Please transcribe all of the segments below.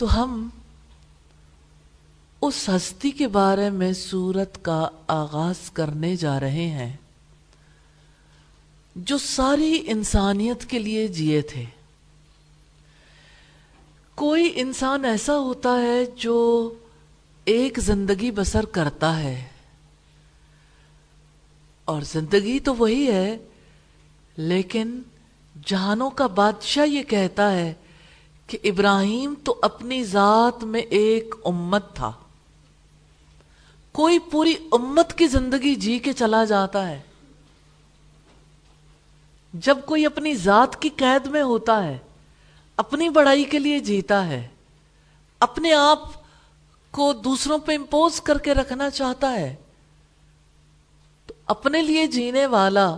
تو ہم اس ہستی کے بارے میں سورت کا آغاز کرنے جا رہے ہیں جو ساری انسانیت کے لیے جیے تھے۔ کوئی انسان ایسا ہوتا ہے جو ایک زندگی بسر کرتا ہے۔ اور زندگی تو وہی ہے، لیکن جہانوں کا بادشاہ یہ کہتا ہے کہ ابراہیم تو اپنی ذات میں ایک امت تھا۔ کوئی پوری امت کی زندگی جی کے چلا جاتا ہے۔ جب کوئی اپنی ذات کی قید میں ہوتا ہے، اپنی بڑائی کے لیے جیتا ہے، اپنے آپ کو دوسروں پہ امپوز کر کے رکھنا چاہتا ہے، تو اپنے لیے جینے والا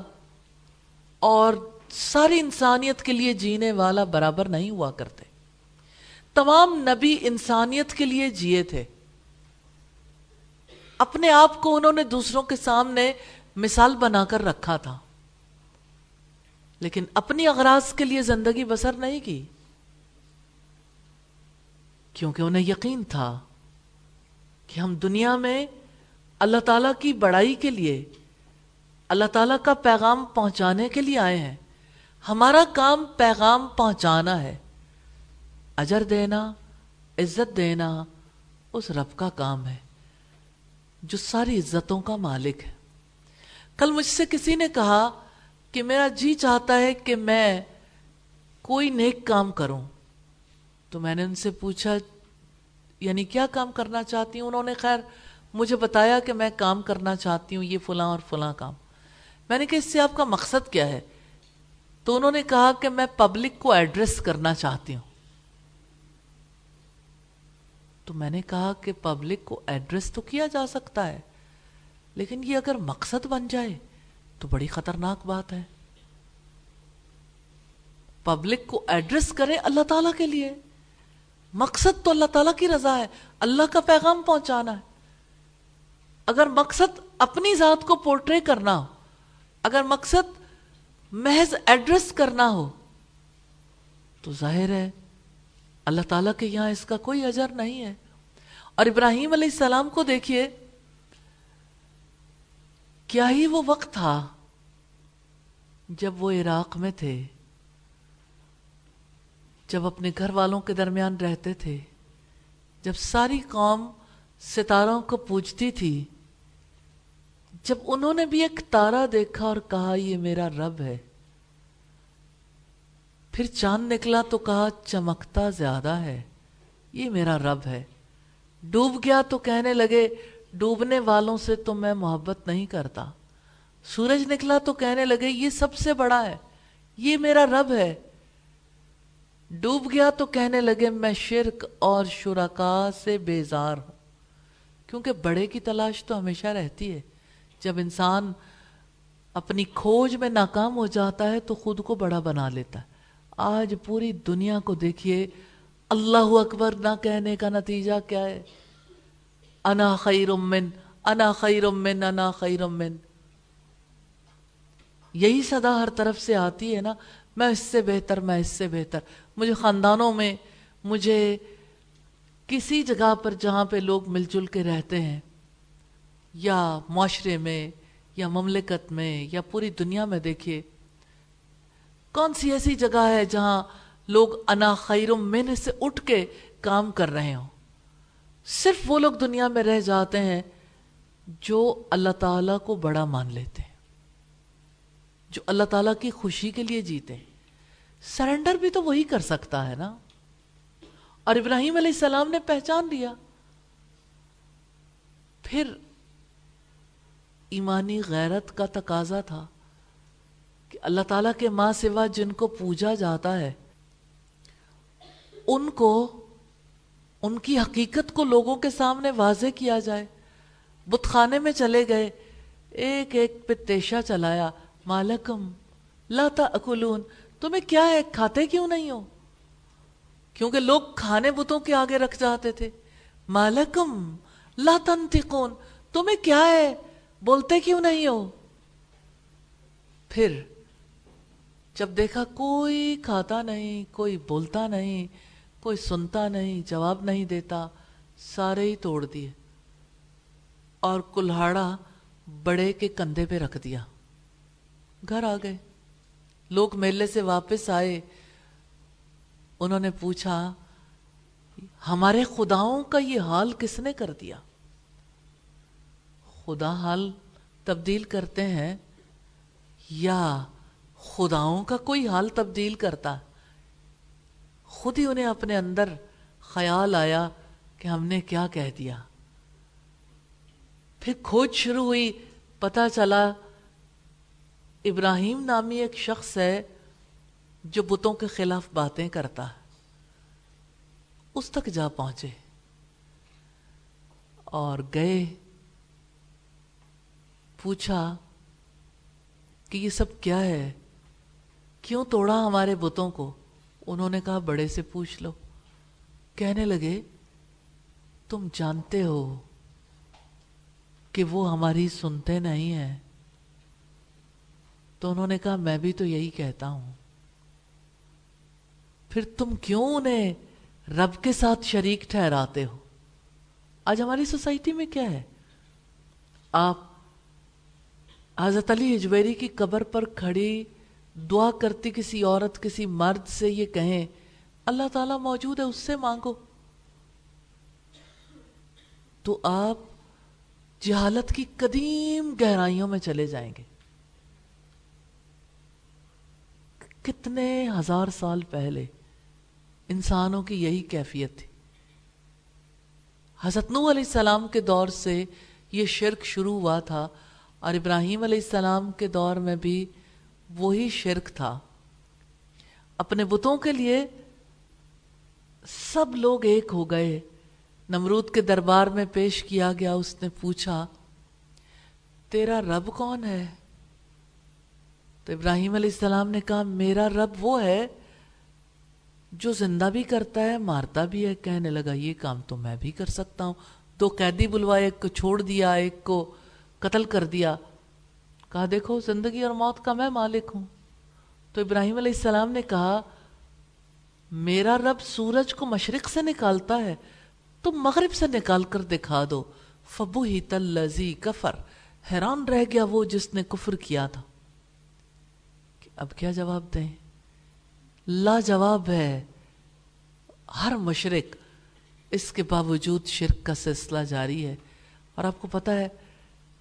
اور ساری انسانیت کے لیے جینے والا برابر نہیں ہوا کرتے۔ تمام نبی انسانیت کے لیے جیے تھے۔ اپنے آپ کو انہوں نے دوسروں کے سامنے مثال بنا کر رکھا تھا۔ لیکن اپنی اغراض کے لیے زندگی بسر نہیں کی۔ کیونکہ انہیں یقین تھا کہ ہم دنیا میں اللہ تعالیٰ کی بڑائی کے لیے، اللہ تعالیٰ کا پیغام پہنچانے کے لیے آئے ہیں۔ ہمارا کام پیغام پہنچانا ہے۔ اجر دینا، عزت دینا اس رب کا کام ہے جو ساری عزتوں کا مالک ہے۔ کل مجھ سے کسی نے کہا کہ میرا جی چاہتا ہے کہ میں کوئی نیک کام کروں۔ تو میں نے ان سے پوچھا یعنی کیا کام کرنا چاہتی ہوں انہوں نے خیر مجھے بتایا کہ میں کام کرنا چاہتی ہوں، یہ فلاں اور فلاں کام۔ میں نے کہا، اس سے آپ کا مقصد کیا ہے؟ تو انہوں نے کہا کہ میں پبلک کو ایڈریس کرنا چاہتی ہوں۔ تو میں نے کہا کہ پبلک کو ایڈریس تو کیا جا سکتا ہے، لیکن یہ اگر مقصد بن جائے تو بڑی خطرناک بات ہے۔ پبلک کو ایڈریس کرے اللہ تعالیٰ کے لیے۔ مقصد تو اللہ تعالیٰ کی رضا ہے، اللہ کا پیغام پہنچانا ہے۔ اگر مقصد اپنی ذات کو پورٹری کرنا ہو، اگر مقصد محض ایڈریس کرنا ہو، تو ظاہر ہے اللہ تعالیٰ کے یہاں اس کا کوئی اجر نہیں ہے۔ اور ابراہیم علیہ السلام کو دیکھیے، کیا ہی وہ وقت تھا جب وہ عراق میں تھے، جب اپنے گھر والوں کے درمیان رہتے تھے، جب ساری قوم ستاروں کو پوچھتی تھی، جب انہوں نے بھی ایک تارا دیکھا اور کہا، یہ میرا رب ہے۔ پھر چاند نکلا تو کہا، چمکتا زیادہ ہے، یہ میرا رب ہے۔ ڈوب گیا تو کہنے لگے، ڈوبنے والوں سے تو میں محبت نہیں کرتا۔ سورج نکلا تو کہنے لگے، یہ سب سے بڑا ہے، یہ میرا رب ہے۔ ڈوب گیا تو کہنے لگے، میں شرک اور شرکا سے بیزار ہوں۔ کیونکہ بڑے کی تلاش تو ہمیشہ رہتی ہے۔ جب انسان اپنی کھوج میں ناکام ہو جاتا ہے تو خود کو بڑا بنا لیتا ہے۔ آج پوری دنیا کو دیکھیے، اللہ اکبر نہ کہنے کا نتیجہ کیا ہے؟ انا خیر من، انا خیر من، انا خیر من۔ یہی صدا ہر طرف سے آتی ہے نا، میں اس سے بہتر، میں اس سے بہتر۔ مجھے خاندانوں میں، مجھے کسی جگہ پر جہاں پہ لوگ مل جل کے رہتے ہیں، یا معاشرے میں، یا مملکت میں، یا پوری دنیا میں دیکھیے کون سی ایسی جگہ ہے جہاں لوگ انا خیر من سے اٹھ کے کام کر رہے ہوں؟ صرف وہ لوگ دنیا میں رہ جاتے ہیں جو اللہ تعالیٰ کو بڑا مان لیتے ہیں، جو اللہ تعالیٰ کی خوشی کے لیے جیتے ہیں۔ سرنڈر بھی تو وہی کر سکتا ہے نا؟ اور ابراہیم علیہ السلام نے پہچان لیا۔ پھر ایمانی غیرت کا تقاضا تھا۔ اللہ تعالیٰ کے ماں سوا جن کو پوجا جاتا ہے، ان کو، ان کی حقیقت کو لوگوں کے سامنے واضح کیا جائے۔ بت خانے میں چلے گئے، ایک ایک پہ چلایا، مالکم، لا اکلون تمہیں کیا ہے، کھاتے کیوں نہیں ہو؟ کیونکہ لوگ کھانے بتوں کے آگے رکھ جاتے تھے۔ مالکم، لا تنتقون، تمہیں کیا ہے، بولتے کیوں نہیں ہو؟ پھر جب دیکھا کوئی کھاتا نہیں، کوئی بولتا نہیں، کوئی سنتا نہیں، جواب نہیں دیتا، سارے ہی توڑ دیے۔ اور کلہاڑا بڑے کے کندھے پہ رکھ دیا۔ گھر آ گئے۔ لوگ میلے سے واپس آئے۔ انہوں نے پوچھا، ہمارے خداؤں کا یہ حال کس نے کر دیا؟ خدا حال تبدیل کرتے ہیں، یا خداؤں کا کوئی حال تبدیل کرتا۔ خود ہی انہیں اپنے اندر خیال آیا کہ ہم نے کیا کہہ دیا۔ پھر کھوج شروع ہوئی پتا چلا ابراہیم نامی ایک شخص ہے جو بتوں کے خلاف باتیں کرتا۔ ہے اس تک جا پہنچے۔ اور گئے۔ پوچھا کہ یہ سب کیا ہے؟ کیوں توڑا ہمارے بتوں کو؟ انہوں نے کہا، بڑے سے پوچھ لو۔ کہنے لگے، تم جانتے ہو کہ وہ ہماری سنتے نہیں ہیں۔ تو انہوں نے کہا، میں بھی تو یہی کہتا ہوں۔ پھر تم کیوں انہیں رب کے ساتھ شریک ٹھہراتے ہو؟ آج ہماری سوسائٹی میں کیا ہے؟ آپ حضرت علی اجویری کی قبر پر کھڑی دعا کرتی کسی عورت، کسی مرد سے یہ کہیں، اللہ تعالیٰ موجود ہے، اس سے مانگو۔ تو آپ جہالت کی قدیم گہرائیوں میں چلے جائیں گے۔ کتنے ہزار سال پہلے انسانوں کی یہی کیفیت تھی۔ حضرت نو علیہ السلام کے دور سے یہ شرک شروع ہوا تھا اور ابراہیم علیہ السلام کے دور میں بھی وہی شرک تھا۔ اپنے بتوں کے لیے سب لوگ ایک ہو گئے۔ نمرود کے دربار میں پیش کیا گیا، اس نے پوچھا، تیرا رب کون ہے؟ تو ابراہیم علیہ السلام نے کہا، میرا رب وہ ہے جو زندہ بھی کرتا ہے، مارتا بھی ہے۔ کہنے لگا، یہ کام تو میں بھی کر سکتا ہوں۔ دو قیدی بلوائے ایک کو چھوڑ دیا، ایک کو قتل کر دیا۔ کہا، دیکھو، زندگی اور موت کا میں مالک ہوں. تو ابراہیم علیہ السلام نے کہا، میرا رب سورج کو مشرق سے نکالتا ہے، تم مغرب سے نکال کر دکھا دو۔ فبو ہی تلزی کفر۔ حیران رہ گیا وہ جس نے کفر کیا تھا۔ کہ اب کیا جواب دیں؟ لا جواب ہے۔ ہر مشرق اس کے باوجود شرک کا سلسلہ جاری ہے۔ اور آپ کو پتا ہے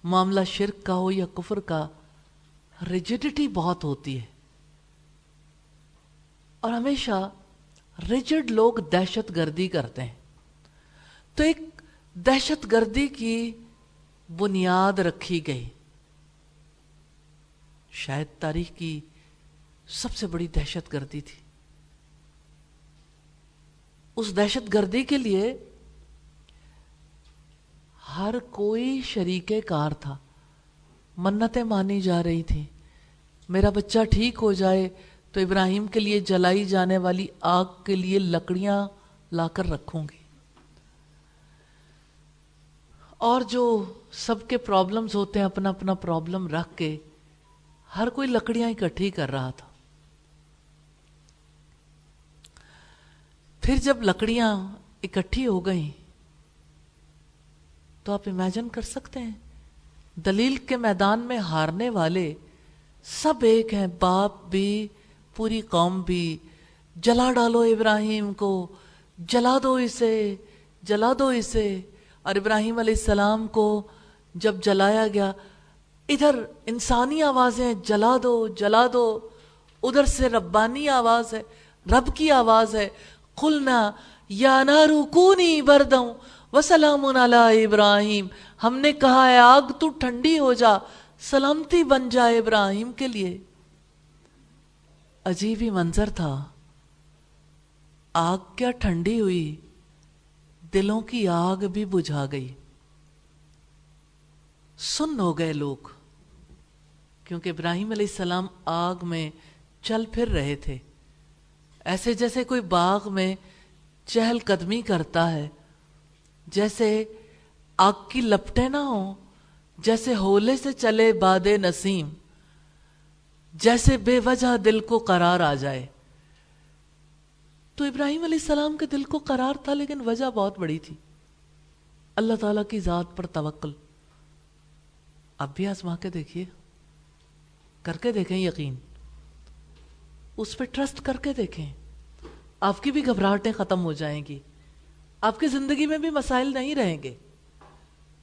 معاملہ شرک کا ہو یا کفر کا ریجڈٹی بہت ہوتی ہے۔ اور ہمیشہ ریجڈ لوگ دہشت گردی کرتے ہیں۔ تو ایک دہشت گردی کی بنیاد رکھی گئی۔ شاید تاریخ کی سب سے بڑی دہشت گردی تھی۔ اس دہشت گردی کے لیے ہر کوئی شریک کار تھا۔ منتیں مانی جا رہی تھی میرا بچہ ٹھیک ہو جائے تو ابراہیم کے لیے جلائی جانے والی آگ کے لیے لکڑیاں لا کر رکھوں گی۔ اور جو سب کے پرابلمز ہوتے ہیں، اپنا اپنا پرابلم رکھ کے ہر کوئی لکڑیاں اکٹھی کر رہا تھا۔ پھر جب لکڑیاں اکٹھی ہو گئیں تو آپ امیجن کر سکتے ہیں۔ دلیل کے میدان میں ہارنے والے سب ایک ہیں، باپ بھی، پوری قوم بھی۔ جلا ڈالو ابراہیم کو، جلا دو اسے، جلا دو اسے۔ اور ابراہیم علیہ السلام کو جب جلایا گیا، ادھر انسانی آوازیں جلا دو جلا دو۔ ادھر سے ربانی آواز ہے، رب کی آواز ہے۔ قلنا یا نارو کونی بردوں وسلام علی ابراہیم۔ ہم نے کہا ہے آگ، تو ٹھنڈی ہو جا، سلامتی بن جائے ابراہیم کے لیے۔ عجیب ہی منظر تھا۔ آگ کیا ٹھنڈی ہوئی، دلوں کی آگ بھی بجھا گئی۔ سن ہو گئے لوگ، کیونکہ ابراہیم علیہ السلام آگ میں چل پھر رہے تھے۔ ایسے جیسے کوئی باغ میں چہل قدمی کرتا ہے جیسے آگ کی لپٹے نہ ہوں، جیسے ہولے سے چلے باد نسیم، جیسے بے وجہ دل کو قرار آ جائے۔ تو ابراہیم علیہ السلام کے دل کو قرار تھا، لیکن وجہ بہت بڑی تھی۔ اللہ تعالیٰ کی ذات پر توکل۔ اب بھی آزما کے دیکھیے۔ کر کے دیکھیں یقین۔ اس پہ ٹرسٹ کر کے دیکھیں۔ آپ کی بھی گھبراہٹیں ختم ہو جائیں گی۔ آپ کی زندگی میں بھی مسائل نہیں رہیں گے۔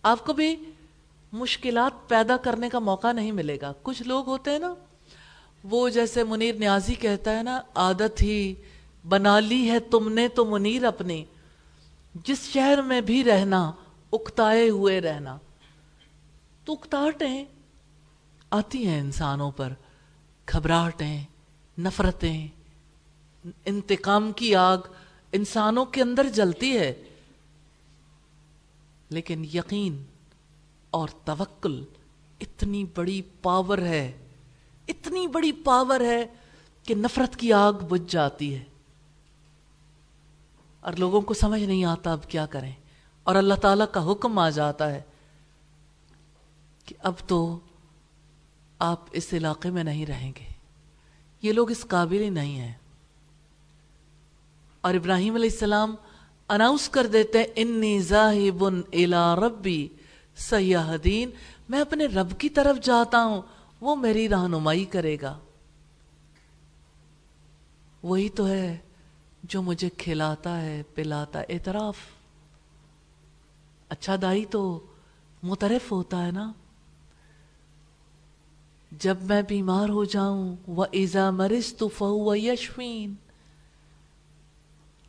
آپ کو بھی مشکلات پیدا کرنے کا موقع نہیں ملے گا۔ کچھ لوگ ہوتے ہیں نا، وہ جیسے منیر نیازی کہتا ہے نا، عادت ہی بنا لی ہے تم نے تو منیر اپنی۔ جس شہر میں بھی رہنا، اکتائے ہوئے رہنا۔ تو اکتاہٹیں آتی ہیں انسانوں پر، گھبراہٹیں، نفرتیں، انتقام کی آگ انسانوں کے اندر جلتی ہے۔ لیکن یقین اور توکل اتنی بڑی پاور ہے، اتنی بڑی پاور ہے کہ نفرت کی آگ بجھ جاتی ہے۔ اور لوگوں کو سمجھ نہیں آتا اب کیا کریں۔ اور اللہ تعالیٰ کا حکم آ جاتا ہے کہ اب تو آپ اس علاقے میں نہیں رہیں گے۔ یہ لوگ اس قابل ہی نہیں ہیں۔ اور ابراہیم علیہ السلام اناؤنس کر دیتے انی ذاہب الى ربی سیاح دین میں اپنے رب کی طرف جاتا ہوں، وہ میری رہنمائی کرے گا۔ وہی تو ہے جو مجھے کھلاتا ہے، پلاتا، اعتراف۔ اچھا دائی تو مترف ہوتا ہے نا۔ جب میں بیمار ہو جاؤں وہ ایزا مرض تو فہو یشوین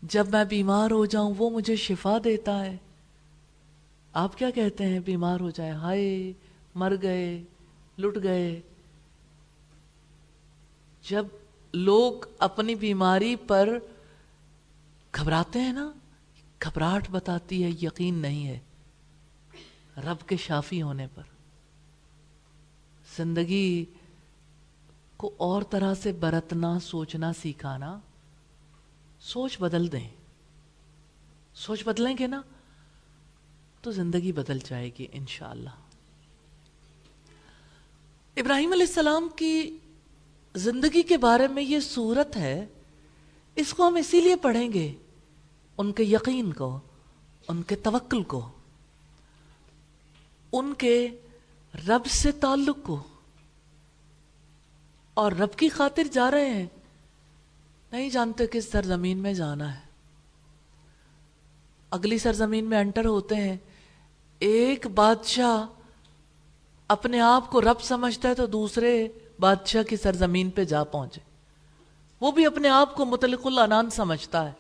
جب میں بیمار ہو جاؤں، وہ مجھے شفا دیتا ہے۔ آپ کیا کہتے ہیں؟ بیمار ہو جائے، ہائے، مر گئے، لٹ گئے۔ جب لوگ اپنی بیماری پر گھبراتے ہیں نا، گھبراہٹ بتاتی ہے، یقین نہیں ہے۔ رب کے شافی ہونے پر۔ زندگی کو اور طرح سے برتنا، سوچنا، سکھانا۔ سوچ بدل دیں۔ سوچ بدلیں گے نا، تو زندگی بدل جائے گی انشاءاللہ۔ ابراہیم علیہ السلام کی زندگی کے بارے میں یہ صورت ہے، اس کو ہم اسی لیے پڑھیں گے، ان کے یقین کو، ان کے توکل کو، ان کے رب سے تعلق کو۔ اور رب کی خاطر جا رہے ہیں۔ نہیں جانتے کس سرزمین میں جانا ہے۔ اگلی سرزمین میں انٹر ہوتے ہیں۔ ایک بادشاہ اپنے آپ کو رب سمجھتا ہے تو دوسرے بادشاہ کی سرزمین پہ جا پہنچے۔ وہ بھی اپنے آپ کو متعلق العنان سمجھتا ہے۔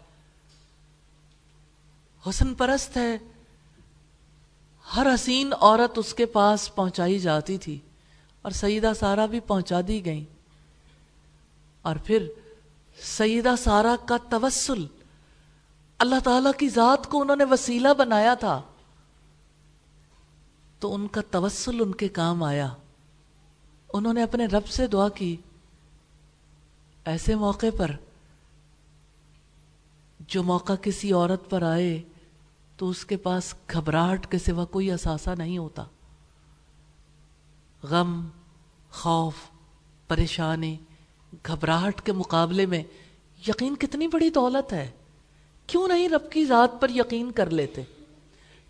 حسن پرست ہے۔ ہر حسین عورت اس کے پاس پہنچائی جاتی تھی اور سیدہ سارا بھی پہنچا دی گئی اور پھر سیدہ سارا کا توسل۔ اللہ تعالی کی ذات کو انہوں نے وسیلہ بنایا تھا۔ تو ان کا توسل ان کے کام آیا۔ انہوں نے اپنے رب سے دعا کی۔ ایسے موقع پر جو موقع کسی عورت پر آئے تو اس کے پاس گھبراہٹ کے سوا کوئی اثاثہ نہیں ہوتا۔ غم، خوف، پریشانی گھبراہٹ کے مقابلے میں یقین کتنی بڑی دولت ہے؟ کیوں نہیں رب کی ذات پر یقین کر لیتے؟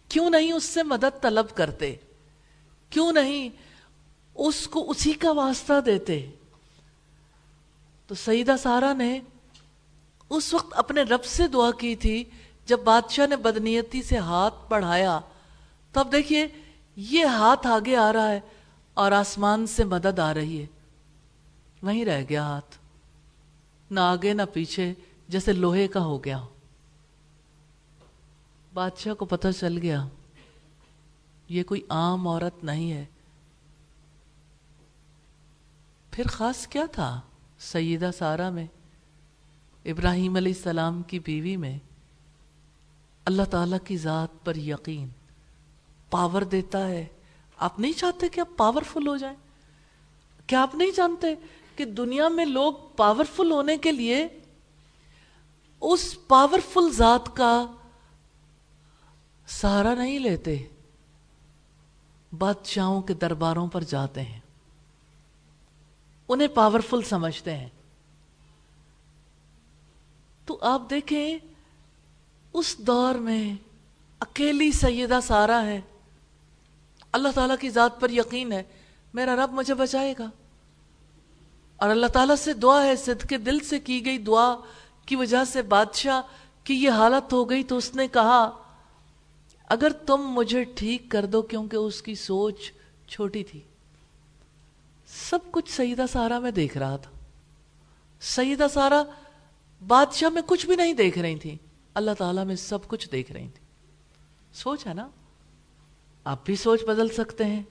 کیوں نہیں اس سے مدد طلب کرتے؟ کیوں نہیں اس کو اسی کا واسطہ دیتے؟ تو سیدہ سارا نے اس وقت اپنے رب سے دعا کی تھی، جب بادشاہ نے بدنیتی سے ہاتھ بڑھایا۔ تب دیکھیے، یہ ہاتھ آگے آ رہا ہے اور آسمان سے مدد آ رہی ہے۔ وہیں رہ گیا ہاتھ۔ نہ آگے نہ پیچھے، جیسے لوہے کا ہو گیا۔ بادشاہ کو پتہ چل گیا، یہ کوئی عام عورت نہیں ہے۔ پھر خاص کیا تھا سیدہ سارا میں؟ ابراہیم علیہ السلام کی بیوی میں۔ اللہ تعالیٰ کی ذات پر یقین۔ پاور دیتا ہے۔ آپ نہیں چاہتے کہ آپ پاورفل ہو جائیں؟ کیا آپ نہیں جانتے کہ دنیا میں لوگ پاورفل ہونے کے لیے اس پاورفل ذات کا سہارا نہیں لیتے، بادشاہوں کے درباروں پر جاتے ہیں۔ انہیں پاورفل سمجھتے ہیں۔ تو آپ دیکھیں، اس دور میں اکیلی سیدہ سارا ہے۔ اللہ تعالیٰ کی ذات پر یقین ہے۔ میرا رب مجھے بچائے گا۔ اور اللہ تعالیٰ سے دعا ہے صدق دل سے کی گئی دعا کی وجہ سے بادشاہ کی یہ حالت ہو گئی تو اس نے کہا، اگر تم مجھے ٹھیک کر دو کیونکہ اس کی سوچ چھوٹی تھی۔ سب کچھ سیدہ سارا میں دیکھ رہا تھا۔ سیدہ سارا بادشاہ میں کچھ بھی نہیں دیکھ رہی تھی اللہ تعالیٰ میں سب کچھ دیکھ رہی تھی سوچ ہے نا؟ آپ بھی سوچ بدل سکتے ہیں۔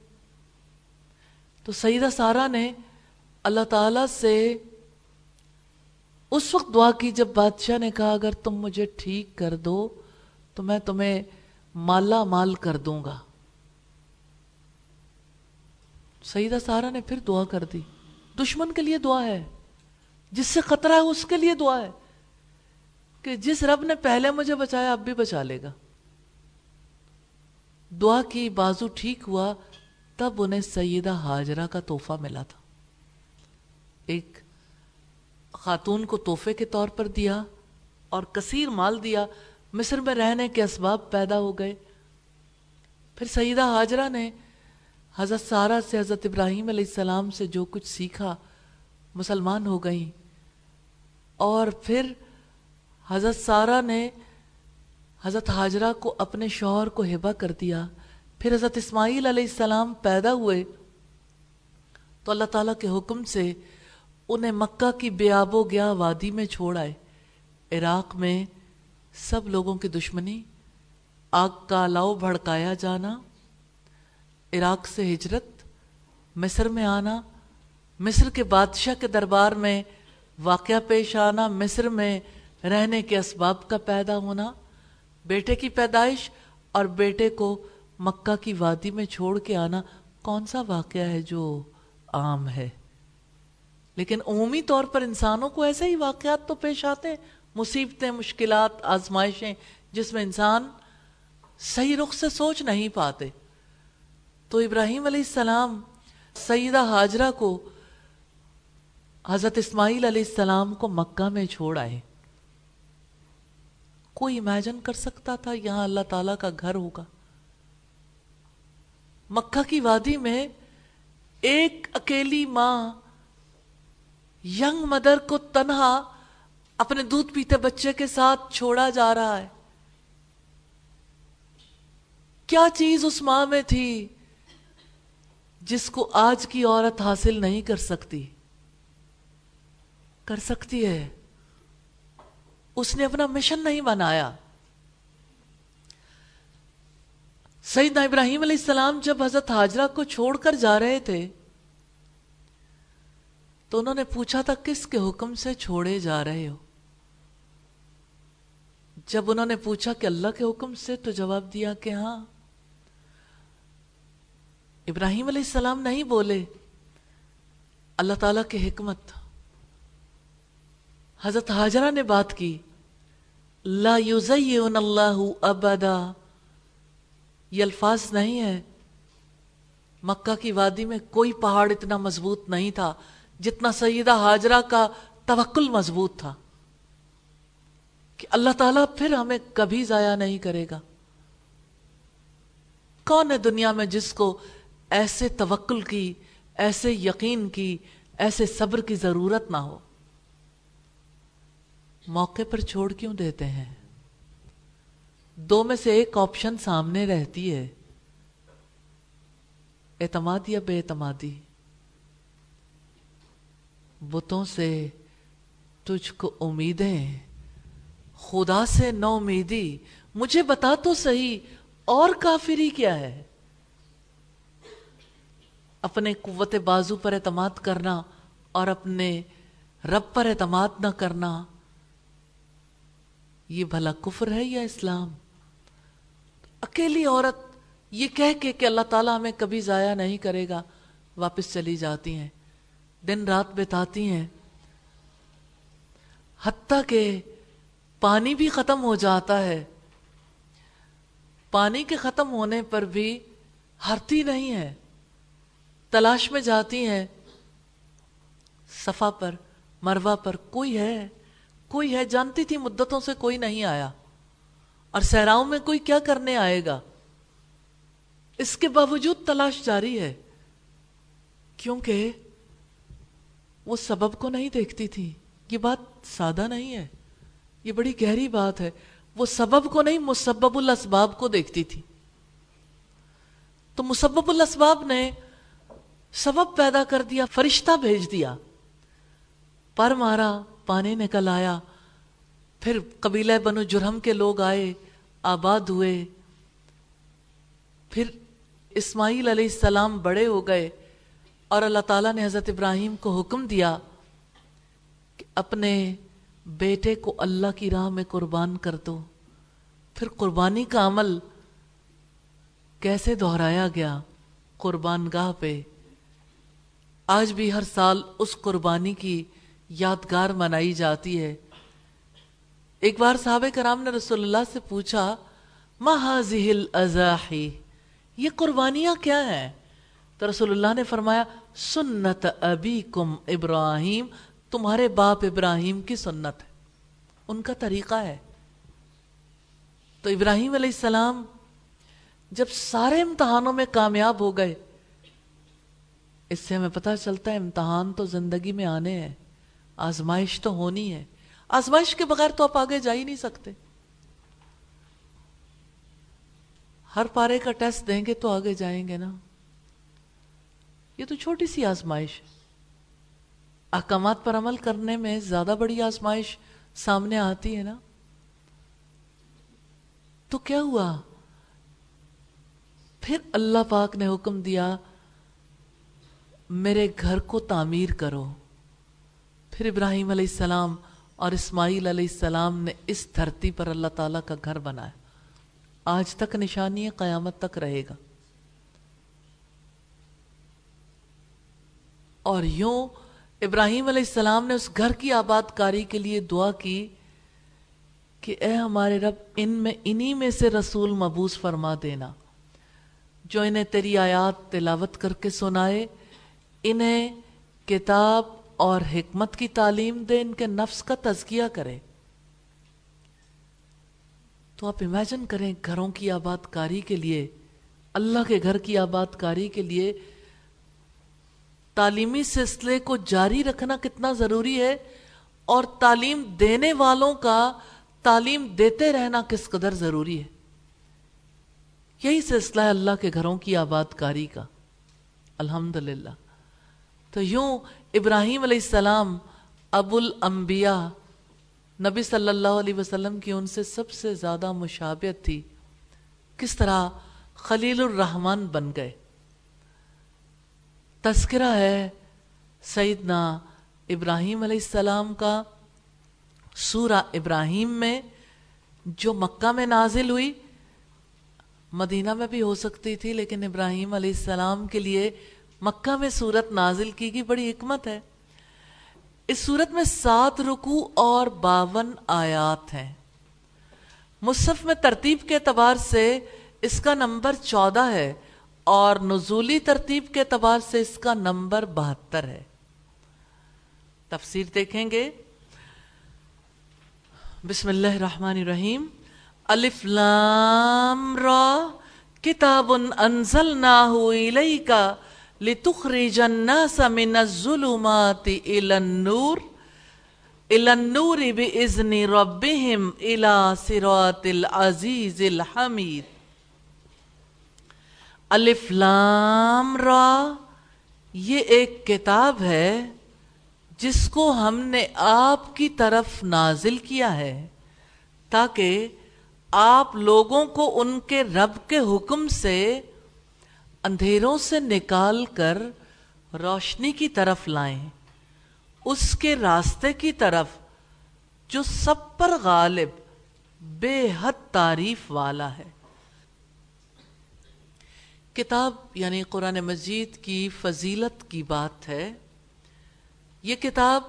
تو سیدہ سارا نے اللہ تعالی سے اس وقت دعا کی جب بادشاہ نے کہا، اگر تم مجھے ٹھیک کر دو، تو میں تمہیں مالا مال کر دوں گا۔ سیدہ سارا نے پھر دعا کر دی۔ دشمن کے لیے دعا ہے۔ جس سے خطرہ ہے، اس کے لیے دعا ہے کہ جس رب نے پہلے مجھے بچایا، اب بھی بچا لے گا۔ دعا کی بازو ٹھیک ہوا، تب انہیں سیدہ حاجرہ کا تحفہ ملا تھا۔ ایک خاتون کو تحفے کے طور پر دیا اور کثیر مال دیا، مصر میں رہنے کے اسباب پیدا ہو گئے۔ پھر سیدہ حاجرہ نے حضرت سارہ سے حضرت ابراہیم علیہ السلام سے جو کچھ سیکھا، مسلمان ہو گئیں۔ اور پھر حضرت سارہ نے حضرت حاجرہ کو اپنے شوہر کو ہبا کر دیا۔ پھر حضرت اسماعیل علیہ السلام پیدا ہوئے۔ تو اللہ تعالیٰ کے حکم سے انہیں مکہ کی بے آب و گیا وادی میں چھوڑ آئے۔ عراق میں سب لوگوں کی دشمنی، آگ کا لاؤ بھڑکایا جانا، عراق سے ہجرت، مصر میں آنا، مصر کے بادشاہ کے دربار میں واقعہ پیش آنا، مصر میں رہنے کے اسباب کا پیدا ہونا، بیٹے کی پیدائش اور بیٹے کو مکہ کی وادی میں چھوڑ کے آنا، کون سا واقعہ ہے جو عام ہے؟ لیکن عمومی طور پر انسانوں کو ایسے ہی واقعات تو پیش آتے ہیں، مصیبتیں، مشکلات، آزمائشیں، جس میں انسان صحیح رخ سے سوچ نہیں پاتے۔ تو ابراہیم علیہ السلام سیدہ حاجرہ کو حضرت اسماعیل علیہ السلام کو مکہ میں چھوڑ آئے۔ کوئی امیجن کر سکتا تھا یہاں اللہ تعالیٰ کا گھر ہوگا۔ مکہ کی وادی میں ایک اکیلی ماں ینگ مدر کو تنہا اپنے دودھ پیتے بچے کے ساتھ چھوڑا جا رہا ہے۔ کیا چیز اس ماں میں تھی جس کو آج کی عورت حاصل نہیں کر سکتی؟ کر سکتی ہے۔ اس نے اپنا مشن نہیں بنایا۔ سیدنا ابراہیم علیہ السلام جب حضرت حاجرہ کو چھوڑ کر جا رہے تھے تو انہوں نے پوچھا تھا کس کے حکم سے چھوڑے جا رہے ہو؟ جب انہوں نے پوچھا کہ اللہ کے حکم سے، تو جواب دیا کہ ہاں۔ ابراہیم علیہ السلام نہیں بولے۔ اللہ تعالی کی حکمت۔ حضرت حاجرہ نے بات کی۔ لا یزیون اللہ ابدا۔ یہ الفاظ نہیں ہے مکہ کی وادی میں کوئی پہاڑ اتنا مضبوط نہیں تھا۔ جتنا سیدہ حاجرہ کا توکل مضبوط تھا کہ اللہ تعالیٰ پھر ہمیں کبھی ضائع نہیں کرے گا۔ کون ہے دنیا میں جس کو ایسے توکل کی، ایسے یقین کی، ایسے صبر کی ضرورت نہ ہو؟ موقع پر چھوڑ کیوں دیتے ہیں؟ دو میں سے ایک آپشن سامنے رہتی ہے۔ اعتماد یا بے اعتمادی؟ بتوں سے تجھ کو امیدیں خدا سے نو امیدی مجھے بتا تو صحیح، اور کافری کیا ہے؟ اپنے قوت بازو پر اعتماد کرنا اور اپنے رب پر اعتماد نہ کرنا، یہ بھلا کفر ہے یا اسلام؟ اکیلی عورت یہ کہہ کے کہ اللہ تعالیٰ ہمیں کبھی ضائع نہیں کرے گا، واپس چلی جاتی ہیں۔ دن رات بتاتی ہیں۔ حتیٰ کہ پانی بھی ختم ہو جاتا ہے۔ پانی کے ختم ہونے پر بھی ہرتی نہیں ہے۔ تلاش میں جاتی ہیں۔ صفا پر مروا پر کوئی ہے کوئی ہے۔ جانتی تھی مدتوں سے کوئی نہیں آیا۔ اور سہراؤں میں کوئی کیا کرنے آئے گا؟ اس کے باوجود تلاش جاری ہے۔ کیونکہ وہ سبب کو نہیں دیکھتی تھی۔ یہ بات سادہ نہیں ہے۔ یہ بڑی گہری بات ہے۔ وہ سبب کو نہیں، مسبب الاسباب کو دیکھتی تھی۔ تو مسبب الاسباب نے سبب پیدا کر دیا، فرشتہ بھیج دیا۔ پر مارا پانی نکل آیا۔ پھر قبیلہ بنو جرہم کے لوگ آئے، آباد ہوئے۔ پھر اسماعیل علیہ السلام بڑے ہو گئے۔ اور اللہ تعالیٰ نے حضرت ابراہیم کو حکم دیا کہ اپنے بیٹے کو اللہ کی راہ میں قربان کر دو۔ پھر قربانی کا عمل کیسے دہرایا گیا؟ قربان گاہ پہ۔ آج بھی ہر سال اس قربانی کی یادگار منائی جاتی ہے۔ ایک بار صحابہ کرام نے رسول اللہ سے پوچھا محاذہ الازاحی یہ قربانیاں کیا ہیں؟ تو رسول اللہ نے فرمایا، سنت ابیکم ابراہیم، تمہارے باپ ابراہیم کی سنت ہے۔ ان کا طریقہ ہے۔ تو ابراہیم علیہ السلام جب سارے امتحانوں میں کامیاب ہو گئے، اس سے ہمیں پتہ چلتا ہے امتحان تو زندگی میں آنے ہیں، آزمائش تو ہونی ہے۔ آزمائش کے بغیر تو آپ آگے جا ہی نہیں سکتے۔ ہر پارے کا ٹیسٹ دیں گے تو آگے جائیں گے نا۔ یہ تو چھوٹی سی آزمائش احکامات پر عمل کرنے میں زیادہ بڑی آزمائش سامنے آتی ہے نا۔ تو کیا ہوا؟ پھر اللہ پاک نے حکم دیا، میرے گھر کو تعمیر کرو۔ پھر ابراہیم علیہ السلام اور اسماعیل علیہ السلام نے اس دھرتی پر اللہ تعالیٰ کا گھر بنایا۔ آج تک نشانی قیامت تک رہے گا۔ اور یوں ابراہیم علیہ السلام نے اس گھر کی آباد کاری کے لیے دعا کی کہ اے ہمارے رب، ان میں، انہی میں سے رسول مبوس فرما دینا، جو انہیں تیری آیات تلاوت کر کے سنائے، انہیں کتاب اور حکمت کی تعلیم دے، ان کے نفس کا تزکیہ کرے۔ تو آپ امیجن کریں گھروں کی آباد کاری کے لیے، اللہ کے گھر کی آباد کاری کے لیے تعلیمی سلسلے کو جاری رکھنا کتنا ضروری ہے اور تعلیم دینے والوں کا تعلیم دیتے رہنا کس قدر ضروری ہے؟ یہی سلسلہ ہے اللہ کے گھروں کی آباد کاری کا۔ الحمدللہ۔ تو یوں ابراہیم علیہ السلام ابو الانبیاء نبی صلی اللہ علیہ وسلم کی ان سے سب سے زیادہ مشابت تھی۔ کس طرح خلیل الرحمن بن گئے؟ تذکرہ ہے سیدنا ابراہیم علیہ السلام کا سورہ ابراہیم میں، جو مکہ میں نازل ہوئی۔ مدینہ میں بھی ہو سکتی تھی، لیکن ابراہیم علیہ السلام کے لیے مکہ میں سورت نازل کی گئی۔ بڑی حکمت ہے۔ اس سورت میں سات رکو اور باون آیات ہیں۔ مصحف میں ترتیب کے اعتبار سے اس کا نمبر چودہ ہے۔ اور نزولی ترتیب کے اعتبار سے اس کا نمبر بہتر ہے۔ تفسیر دیکھیں گے۔ بسم اللہ الرحمن الرحیم۔ الف لام را۔ کتاب انزلناہ الیکا لتخرج الناس من الظلمات الى النور۔ الى النور باذن ربهم الى صراط العزيز الحميد الف لام را، یہ ایک کتاب ہے جس کو ہم نے آپ کی طرف نازل کیا ہے تاکہ آپ لوگوں کو ان کے رب کے حکم سے اندھیروں سے نکال کر روشنی کی طرف لائیں، اس کے راستے کی طرف، جو سب پر غالب، بے حد تعریف والا ہے۔ کتاب یعنی قرآن مجید کی فضیلت کی بات ہے، یہ کتاب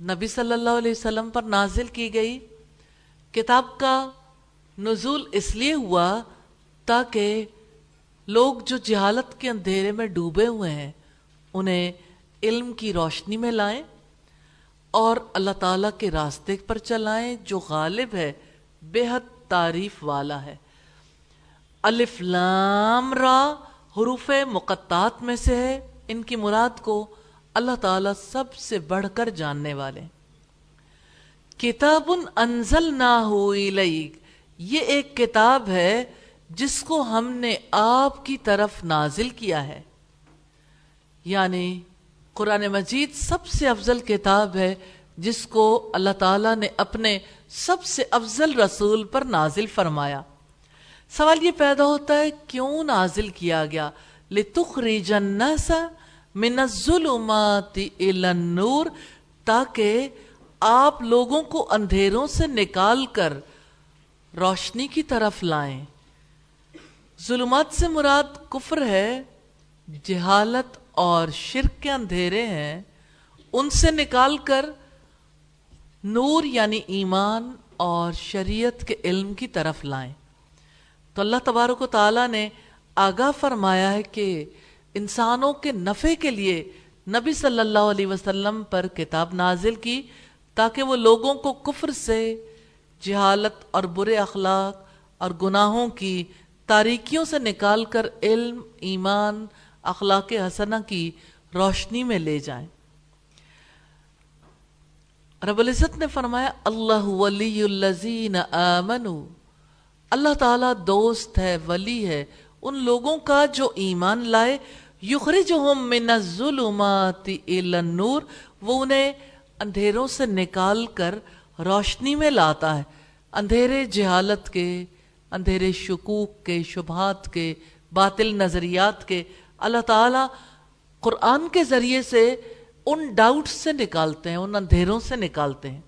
نبی صلی اللہ علیہ وسلم پر نازل کی گئی۔ کتاب کا نزول اس لیے ہوا تاکہ لوگ جو جہالت کے اندھیرے میں ڈوبے ہوئے ہیں، انہیں علم کی روشنی میں لائیں اور اللہ تعالیٰ کے راستے پر چلائیں، جو غالب ہے، بے حد تعریف والا ہے۔ الف لام را حروف مقطعات میں سے ہے۔ ان کی مراد کو اللہ تعالیٰ سب سے بڑھ کر جاننے والے کتاب انزل نہ ہوئی یہ ایک کتاب ہے جس کو ہم نے آپ کی طرف نازل کیا ہے۔ یعنی قرآن مجید سب سے افضل کتاب ہے جس کو اللہ تعالیٰ نے اپنے سب سے افضل رسول پر نازل فرمایا۔ سوال یہ پیدا ہوتا ہے، کیوں نازل کیا گیا؟ لِتُخْرِجَ النَّاسَ مِنَ الظُّلُمَاتِ إِلَى النُّورِ تاکہ آپ لوگوں کو اندھیروں سے نکال کر روشنی کی طرف لائیں۔ ظلمات سے مراد کفر ہے، جہالت اور شرک کے اندھیرے ہیں۔ ان سے نکال کر نور یعنی ایمان اور شریعت کے علم کی طرف لائیں۔ تو اللہ تبارک و تعالیٰ نے آگاہ فرمایا ہے کہ انسانوں کے نفع کے لیے نبی صلی اللہ علیہ وسلم پر کتاب نازل کی تاکہ وہ لوگوں کو کفر سے جہالت اور برے اخلاق اور گناہوں کی تاریکیوں سے نکال کر علم، ایمان، اخلاق حسنہ کی روشنی میں لے جائیں۔ رب العزت نے فرمایا، اللہ ولی الذین آمنوا اللہ تعالیٰ دوست ہے، ولی ہے۔ ان لوگوں کا جو ایمان لائے، یخرجہم من الظلمات الى النور، وہ انہیں اندھیروں سے نکال کر روشنی میں لاتا ہے۔ اندھیرے جہالت کے، اندھیرے شکوک کے، شبہات کے، باطل نظریات کے، اللہ تعالیٰ قرآن کے ذریعے سے ان ڈاؤٹ سے نکالتے ہیں، ان اندھیروں سے نکالتے ہیں۔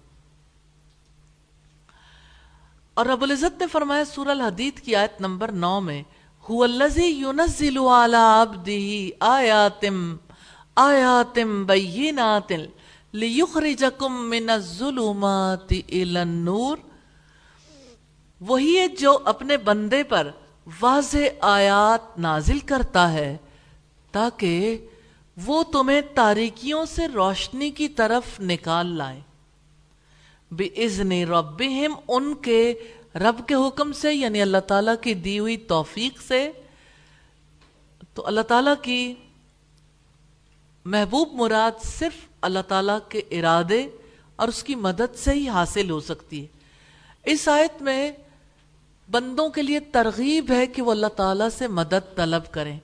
اور رب العزت نے فرمایا سورہ الحدید کی آیت نمبر نو میں هو الذي ينزل على عبده آیات آیات بینات لیخرجکم من الظلمات الى النور وہی ہے جو اپنے بندے پر واضح آیات نازل کرتا ہے، تاکہ وہ تمہیں تاریکیوں سے روشنی کی طرف نکال لائے۔ بِإِذْنِ رَبِّهِمْ، ان کے رب کے حکم سے یعنی اللہ تعالیٰ کی دی ہوئی توفیق سے۔ تو اللہ تعالیٰ کی محبوب مراد صرف اللہ تعالیٰ کے ارادے اور اس کی مدد سے ہی حاصل ہو سکتی ہے۔ اس آیت میں بندوں کے لیے ترغیب ہے کہ وہ اللہ تعالیٰ سے مدد طلب کریں۔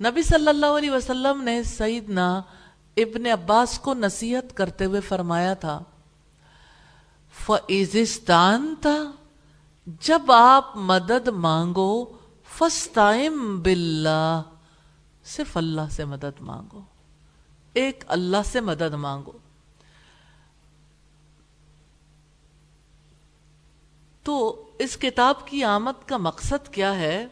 نبی صلی اللہ علیہ وسلم نے سیدنا ابن عباس کو نصیحت کرتے ہوئے فرمایا تھا فَإِذِسْتَانْ تھا جب آپ مدد مانگو فَسْتَائِمْ بِاللَّهِ، صرف اللہ سے مدد مانگو، ایک اللہ سے مدد مانگو۔ تو اس کتاب کی آمد کا مقصد کیا ہے؟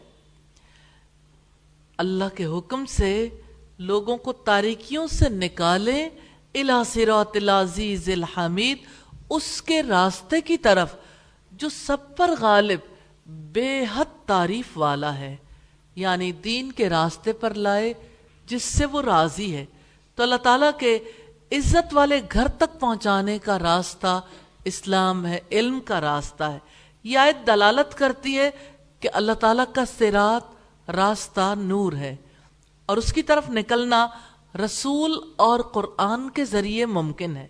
اللہ کے حکم سے لوگوں کو تاریکیوں سے نکالیں صراط العزیز الحمید اس کے راستے کی طرف، جو سب پر غالب، بے حد تعریف والا ہے۔ یعنی دین کے راستے پر لائے، جس سے وہ راضی ہے۔ تو اللہ تعالیٰ کے عزت والے گھر تک پہنچانے کا راستہ اسلام ہے، علم کا راستہ ہے۔ یہ آیت دلالت کرتی ہے کہ اللہ تعالیٰ کا سرات راستہ نور ہے۔ اور اس کی طرف نکلنا رسول اور قرآن کے ذریعے ممکن ہے۔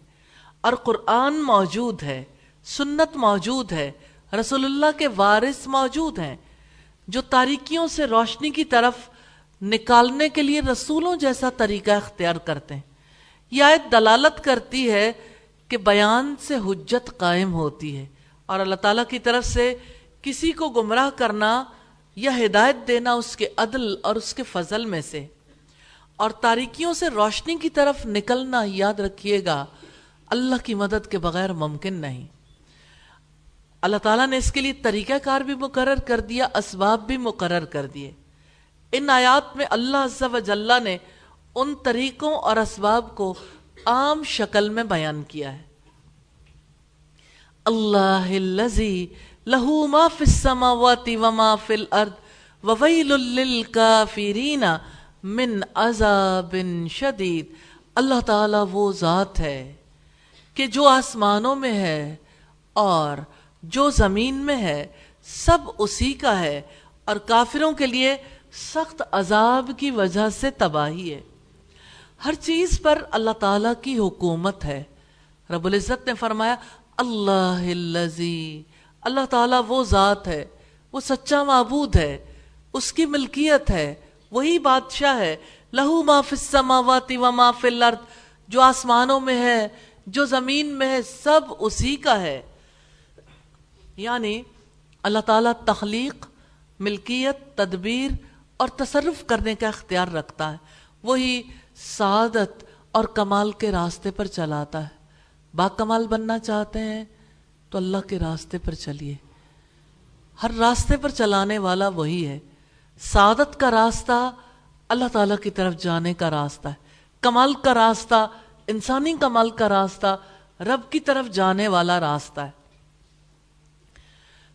اور قرآن موجود ہے، سنت موجود ہے، رسول اللہ کے وارث موجود ہیں، جو تاریکیوں سے روشنی کی طرف نکالنے کے لیے رسولوں جیسا طریقہ اختیار کرتے ہیں۔ یہ آیت دلالت کرتی ہے کہ بیان سے حجت قائم ہوتی ہے اور اللہ تعالیٰ کی طرف سے کسی کو گمراہ کرنا یا ہدایت دینا اس کے عدل اور اس کے فضل میں سے۔ اور تاریکیوں سے روشنی کی طرف نکلنا، یاد رکھیے گا اللہ کی مدد کے بغیر ممکن نہیں۔ اللہ تعالیٰ نے اس کے لیے طریقہ کار بھی مقرر کر دیا، اسباب بھی مقرر کر دیے۔ ان آیات میں اللہ عز و جلہ نے ان طریقوں اور اسباب کو عام شکل میں بیان کیا ہے۔ اللہ لہو ما فی السماوات وما فی الارض وویل للکافرین من عذاب شدید۔ اللہ تعالی وہ ذات ہے۔ کہ جو آسمانوں میں ہے اور جو زمین میں ہے، سب اسی کا ہے اور کافروں کے لیے سخت عذاب کی وجہ سے تباہی ہے۔ ہر چیز پر اللہ تعالیٰ کی حکومت ہے۔ رب العزت نے فرمایا، اللہ اللہ تعالیٰ وہ ذات ہے، وہ سچا معبود ہے، اس کی ملکیت ہے، وہی بادشاہ ہے۔ لہو ما فی السماوات و ما فی الارض، جو آسمانوں میں ہے جو زمین میں ہے، سب اسی کا ہے۔ یعنی اللہ تعالیٰ تخلیق، ملکیت، تدبیر اور تصرف کرنے کا اختیار رکھتا ہے۔ وہی سعادت اور کمال کے راستے پر چلاتا ہے۔ با کمال بننا چاہتے ہیں تو اللہ کے راستے پر چلیے۔ ہر راستے پر چلانے والا وہی ہے۔ سعادت کا راستہ اللہ تعالیٰ کی طرف جانے کا راستہ ہے۔ کمال کا راستہ انسانی کمال کا راستہ رب کی طرف جانے والا راستہ ہے۔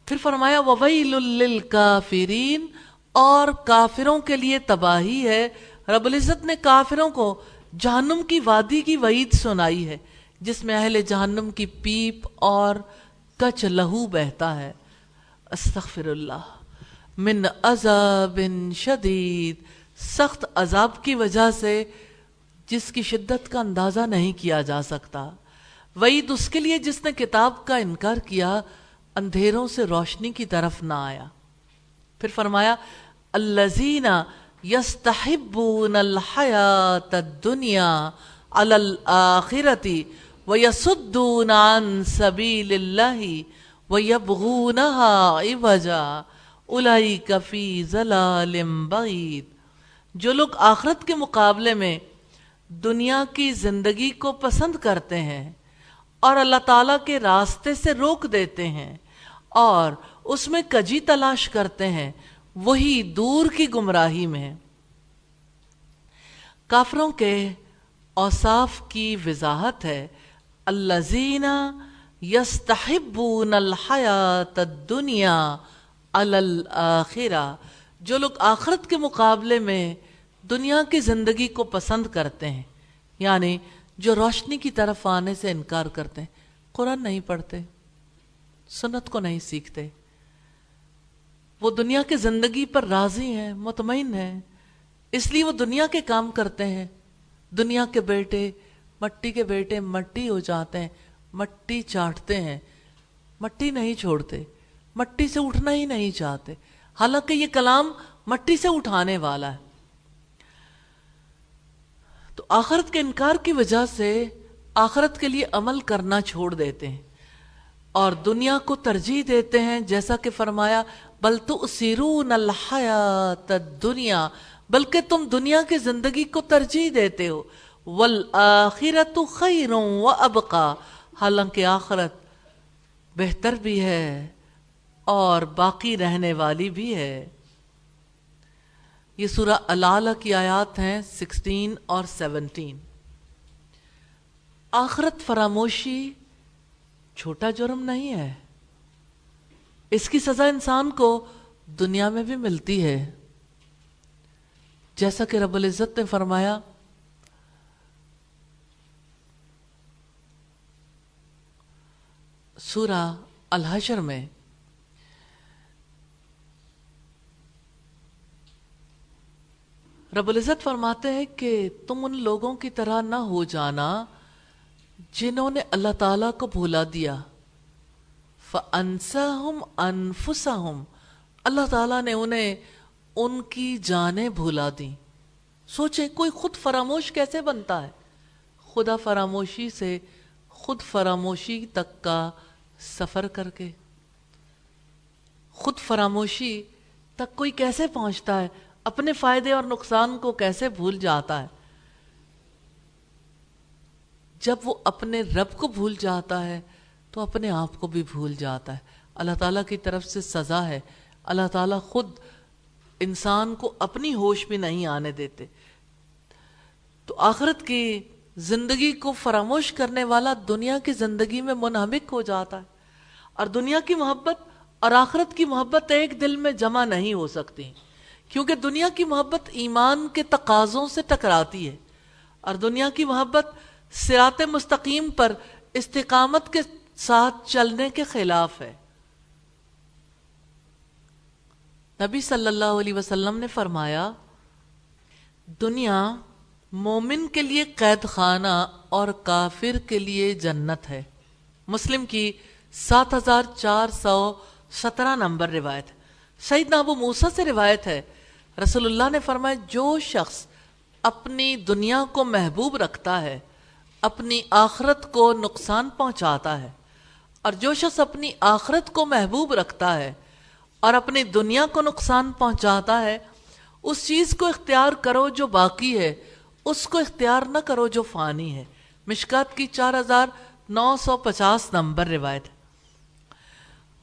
پھر فرمایا وویل للکافرین اور کافروں کے لیے تباہی ہے۔ رب العزت نے کافروں کو جہنم کی وادی کی وعید سنائی ہے، جس میں اہل جہنم کی پیپ اور کچ لہو بہتا ہے۔ استغفر اللہ من عذاب شدید۔ سخت عذاب کی وجہ سے جس کی شدت کا اندازہ نہیں کیا جا سکتا۔ وعید اس کے لیے جس نے کتاب کا انکار کیا، اندھیروں سے روشنی کی طرف نہ آیا۔ پھر فرمایا الزین یستحبون الحیات الدنیا علی الاخرتی ویسدون عن سبیل اللہ ویبغونها عوجا اولئیک فی ظلال بعید۔ جو لوگ آخرت کے مقابلے میں دنیا کی زندگی کو پسند کرتے ہیں اور اللہ تعالیٰ کے راستے سے روک دیتے ہیں اور اس میں کجی تلاش کرتے ہیں، وہی دور کی گمراہی میں کافروں کے اوصاف کی وضاحت ہے اللہ زینہ یستحبون الحیات الدنیا الآخرہ جو لوگ آخرت کے مقابلے میں دنیا کی زندگی کو پسند کرتے ہیں یعنی جو روشنی کی طرف آنے سے انکار کرتے ہیں۔ قرآن نہیں پڑھتے، سنت کو نہیں سیکھتے۔ وہ دنیا کے زندگی پر راضی ہیں، مطمئن ہیں، اس لیے وہ دنیا کے کام کرتے ہیں۔ دنیا کے بیٹے مٹی کے بیٹے مٹی ہو جاتے ہیں، مٹی چاٹتے ہیں۔ مٹی نہیں چھوڑتے، مٹی سے اٹھنا ہی نہیں چاہتے۔ حالانکہ یہ کلام مٹی سے اٹھانے والا ہے۔ تو آخرت کے انکار کی وجہ سے آخرت کے لیے عمل کرنا چھوڑ دیتے ہیں اور دنیا کو ترجیح دیتے ہیں جیسا کہ فرمایا، بل تو سیرون الحیات دنیا بلکہ تم دنیا کی زندگی کو ترجیح دیتے ہو، والآخرت خیر و ابقا، حالانکہ آخرت بہتر بھی ہے اور باقی رہنے والی بھی ہے۔ یہ سورہ الالہ کی آیات ہیں سکسٹین اور سیونٹین۔ آخرت فراموشی چھوٹا جرم نہیں ہے۔ اس کی سزا انسان کو دنیا میں بھی ملتی ہے۔ جیسا کہ رب العزت نے فرمایا، سورہ الحشر میں رب العزت فرماتے ہیں کہ تم ان لوگوں کی طرح نہ ہو جانا جنہوں نے اللہ تعالیٰ کو بھولا دیا۔ فَأَنسَاهُمْ أَنفُسَهُمْ۔ اللہ تعالیٰ نے انہیں ان کی جانیں بھولا دیں۔ سوچیں کوئی خود فراموش کیسے بنتا ہے؟ خدا فراموشی سے خود فراموشی تک کا سفر کر کے۔ خود فراموشی تک کوئی کیسے پہنچتا ہے؟ اپنے فائدے اور نقصان کو کیسے بھول جاتا ہے؟ جب وہ اپنے رب کو بھول جاتا ہے، تو اپنے آپ کو بھی بھول جاتا ہے۔ اللہ تعالیٰ کی طرف سے سزا ہے۔ اللہ تعالیٰ خود انسان کو اپنی ہوش بھی نہیں آنے دیتے۔ تو آخرت کی زندگی کو فراموش کرنے والا دنیا کی زندگی میں منہمک ہو جاتا ہے۔ اور دنیا کی محبت اور آخرت کی محبت ایک دل میں جمع نہیں ہو سکتی۔ کیونکہ دنیا کی محبت ایمان کے تقاضوں سے ٹکراتی ہے اور دنیا کی محبت سرات مستقیم پر استقامت کے ساتھ چلنے کے خلاف ہے۔ نبی صلی اللہ علیہ وسلم نے فرمایا، دنیا مومن کے لیے قید خانہ اور کافر کے لیے جنت ہے۔ مسلم کی سات ہزار چار سو سترہ نمبر روایت۔ سیدنا ابو موسا سے روایت ہے رسول اللہ نے فرمایا، جو شخص اپنی دنیا کو محبوب رکھتا ہے، اپنی آخرت کو نقصان پہنچاتا ہے، اور جو شخص اپنی آخرت کو محبوب رکھتا ہے اور اپنی دنیا کو نقصان پہنچاتا ہے، اس چیز کو اختیار کرو جو باقی ہے، اس کو اختیار نہ کرو جو فانی ہے۔ مشکات کی چار ہزار نو سو پچاس نمبر روایت۔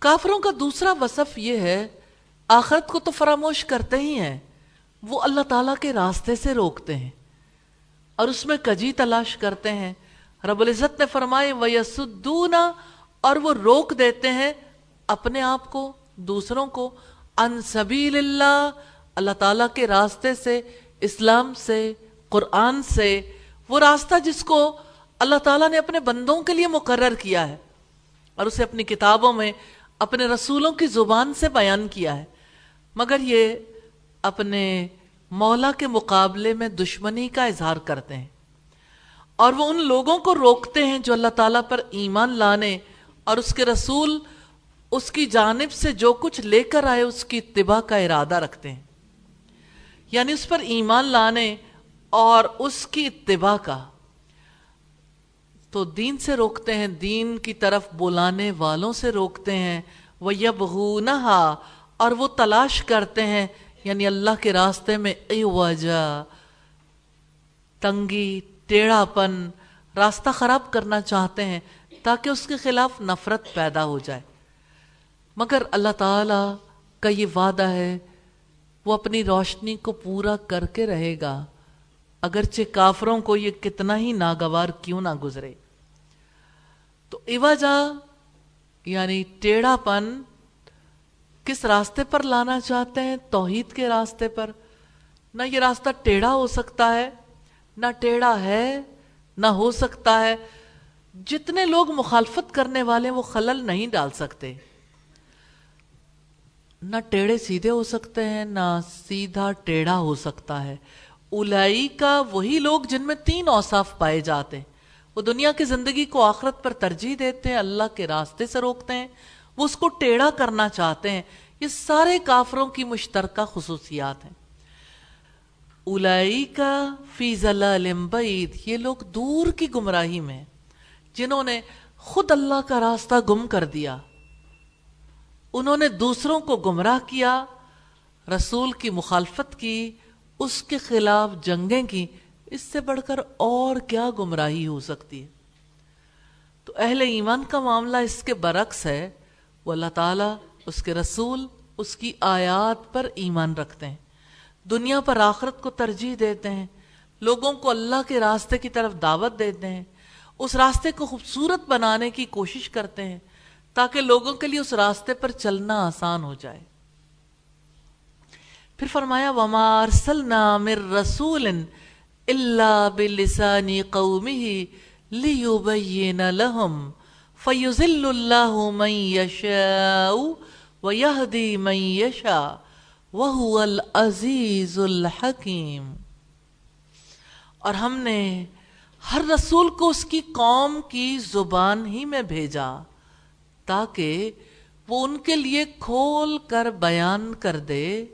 کافروں کا دوسرا وصف یہ ہے آخرت کو تو فراموش کرتے ہی ہیں۔ وہ اللہ تعالیٰ کے راستے سے روکتے ہیں اور اس میں کجی تلاش کرتے ہیں۔ رب العزت نے فرمائے، وَيَسُدُّونَ، اور وہ روک دیتے ہیں اپنے آپ کو، دوسروں کو۔ ان سبیل اللہ اللہ تعالیٰ کے راستے سے، اسلام سے، قرآن سے۔ وہ راستہ جس کو اللہ تعالیٰ نے اپنے بندوں کے لیے مقرر کیا ہے اور اسے اپنی کتابوں میں، اپنے رسولوں کی زبان سے بیان کیا ہے۔ مگر یہ اپنے مولا کے مقابلے میں دشمنی کا اظہار کرتے ہیں اور وہ ان لوگوں کو روکتے ہیں جو اللہ تعالیٰ پر ایمان لانے اور اس کے رسول اس کی جانب سے جو کچھ لے کر آئے اس کی اتباع کا ارادہ رکھتے ہیں۔ یعنی اس پر ایمان لانے اور اس کی اتباع کا۔ تو دین سے روکتے ہیں، دین کی طرف بلانے والوں سے روکتے ہیں۔ وہ یب اور وہ تلاش کرتے ہیں یعنی اللہ کے راستے میں اے وجہ، تنگی ٹیڑھا پن راستہ خراب کرنا چاہتے ہیں تاکہ اس کے خلاف نفرت پیدا ہو جائے۔ مگر اللہ تعالی کا یہ وعدہ ہے، وہ اپنی روشنی کو پورا کر کے رہے گا۔ اگرچہ کافروں کو یہ کتنا ہی ناگوار کیوں نہ گزرے۔ تو ایواجا یعنی ٹیڑھا پن کس راستے پر لانا چاہتے ہیں؟ توحید کے راستے پر۔ نہ یہ راستہ ٹیڑھا ہو سکتا ہے، نہ ٹیڑھا ہے، نہ ہو سکتا ہے۔ جتنے لوگ مخالفت کرنے والے وہ خلل نہیں ڈال سکتے۔ نہ ٹیڑھے سیدھے ہو سکتے ہیں، نہ سیدھا ٹیڑھا ہو سکتا ہے۔ اولائی کا وہی لوگ جن میں تین اوصاف پائے جاتے ہیں۔ وہ دنیا کی زندگی کو آخرت پر ترجیح دیتے ہیں، اللہ کے راستے سے روکتے ہیں۔ وہ اس کو ٹیڑھا کرنا چاہتے ہیں۔ یہ سارے کافروں کی مشترکہ خصوصیات ہیں۔ اولائی کا فیض اللہ یہ لوگ دور کی گمراہی میں جنہوں نے خود اللہ کا راستہ گم کر دیا۔ انہوں نے دوسروں کو گمراہ کیا، رسول کی مخالفت کی، اس کے خلاف جنگیں کی۔ اس سے بڑھ کر اور کیا گمراہی ہو سکتی ہے؟ تو اہل ایمان کا معاملہ اس کے برعکس ہے۔ وہ اللہ تعالیٰ اس کے رسول، اس کی آیات پر ایمان رکھتے ہیں۔ دنیا پر آخرت کو ترجیح دیتے ہیں۔ لوگوں کو اللہ کے راستے کی طرف دعوت دیتے ہیں۔ اس راستے کو خوبصورت بنانے کی کوشش کرتے ہیں تاکہ لوگوں کے لیے اس راستے پر چلنا آسان ہو جائے۔ پھر فرمایا، وما ارسلنا من رسول الا بلسان قومه ليبين لهم فيذل الله من يشاء ويهدي من يشاء وهو العزيز الحكيم۔ اور ہم نے ہر رسول کو اس کی قوم کی زبان ہی میں بھیجا تاکہ وہ ان کے لیے کھول کر بیان کر دے۔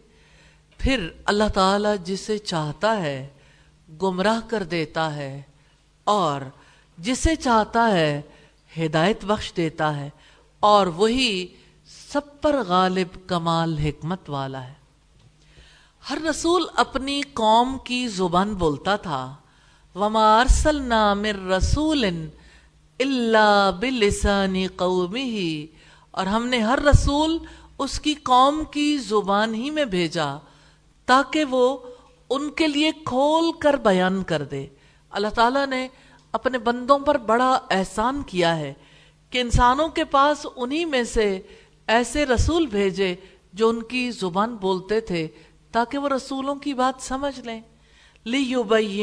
پھر اللہ تعالی جسے چاہتا ہے گمراہ کر دیتا ہے اور جسے چاہتا ہے ہدایت بخش دیتا ہے اور وہی سب پر غالب کمال حکمت والا ہے۔ ہر رسول اپنی قوم کی زبان بولتا تھا۔ وما ارسلنا من رسول اللہ بلسانی قومی ہی اور ہم نے ہر رسول اس کی قوم کی زبان ہی میں بھیجا تاکہ وہ ان کے لیے کھول کر بیان کر دے۔ اللہ تعالیٰ نے اپنے بندوں پر بڑا احسان کیا ہے کہ انسانوں کے پاس انہی میں سے ایسے رسول بھیجے جو ان کی زبان بولتے تھے تاکہ وہ رسولوں کی بات سمجھ لیں۔ لی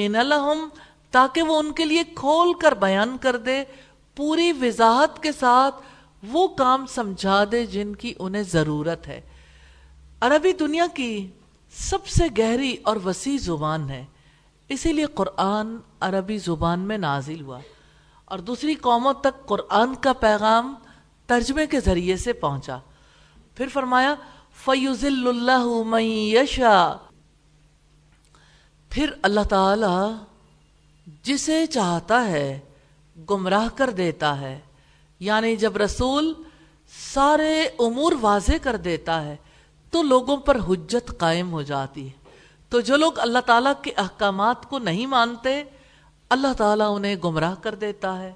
لہم تاکہ وہ ان کے لیے کھول کر بیان کر دے، پوری وضاحت کے ساتھ وہ کام سمجھا دے جن کی انہیں ضرورت ہے۔ عربی دنیا کی سب سے گہری اور وسیع زبان ہے۔ اسی لیے قرآن عربی زبان میں نازل ہوا اور دوسری قوموں تک قرآن کا پیغام ترجمے کے ذریعے سے پہنچا۔ پھر فرمایا فیوز اللہ یشا پھر اللہ تعالی جسے چاہتا ہے گمراہ کر دیتا ہے یعنی جب رسول سارے امور واضح کر دیتا ہے، تو لوگوں پر حجت قائم ہو جاتی ہے۔ تو جو لوگ اللہ تعالیٰ کے احکامات کو نہیں مانتے، اللہ تعالیٰ انہیں گمراہ کر دیتا ہے،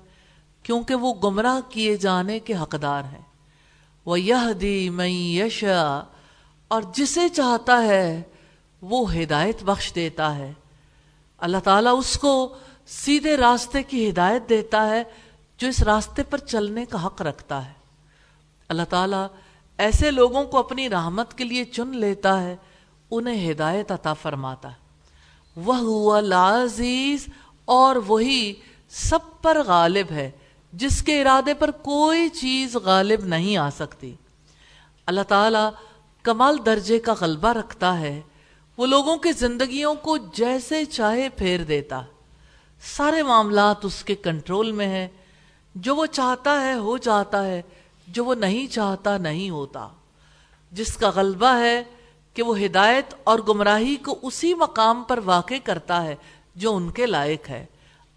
کیونکہ وہ گمراہ کیے جانے کے حقدار ہیں۔ وہ یہ دی میں یشا اور جسے چاہتا ہے وہ ہدایت بخش دیتا ہے۔ اللہ تعالیٰ اس کو سیدھے راستے کی ہدایت دیتا ہے جو اس راستے پر چلنے کا حق رکھتا ہے۔ اللہ تعالیٰ ایسے لوگوں کو اپنی رحمت کے لیے چن لیتا ہے انہیں ہدایت عطا فرماتا ہے۔ وہ العزیز، اور وہی سب پر غالب ہے، جس کے ارادے پر کوئی چیز غالب نہیں آ سکتی۔ اللہ تعالیٰ کمال درجے کا غلبہ رکھتا ہے، وہ لوگوں کی زندگیوں کو جیسے چاہے پھیر دیتا۔ سارے معاملات اس کے کنٹرول میں ہیں، جو وہ چاہتا ہے ہو جاتا ہے، جو وہ نہیں چاہتا نہیں ہوتا۔ جس کا غلبہ ہے کہ وہ ہدایت اور گمراہی کو اسی مقام پر واقع کرتا ہے جو ان کے لائق ہے۔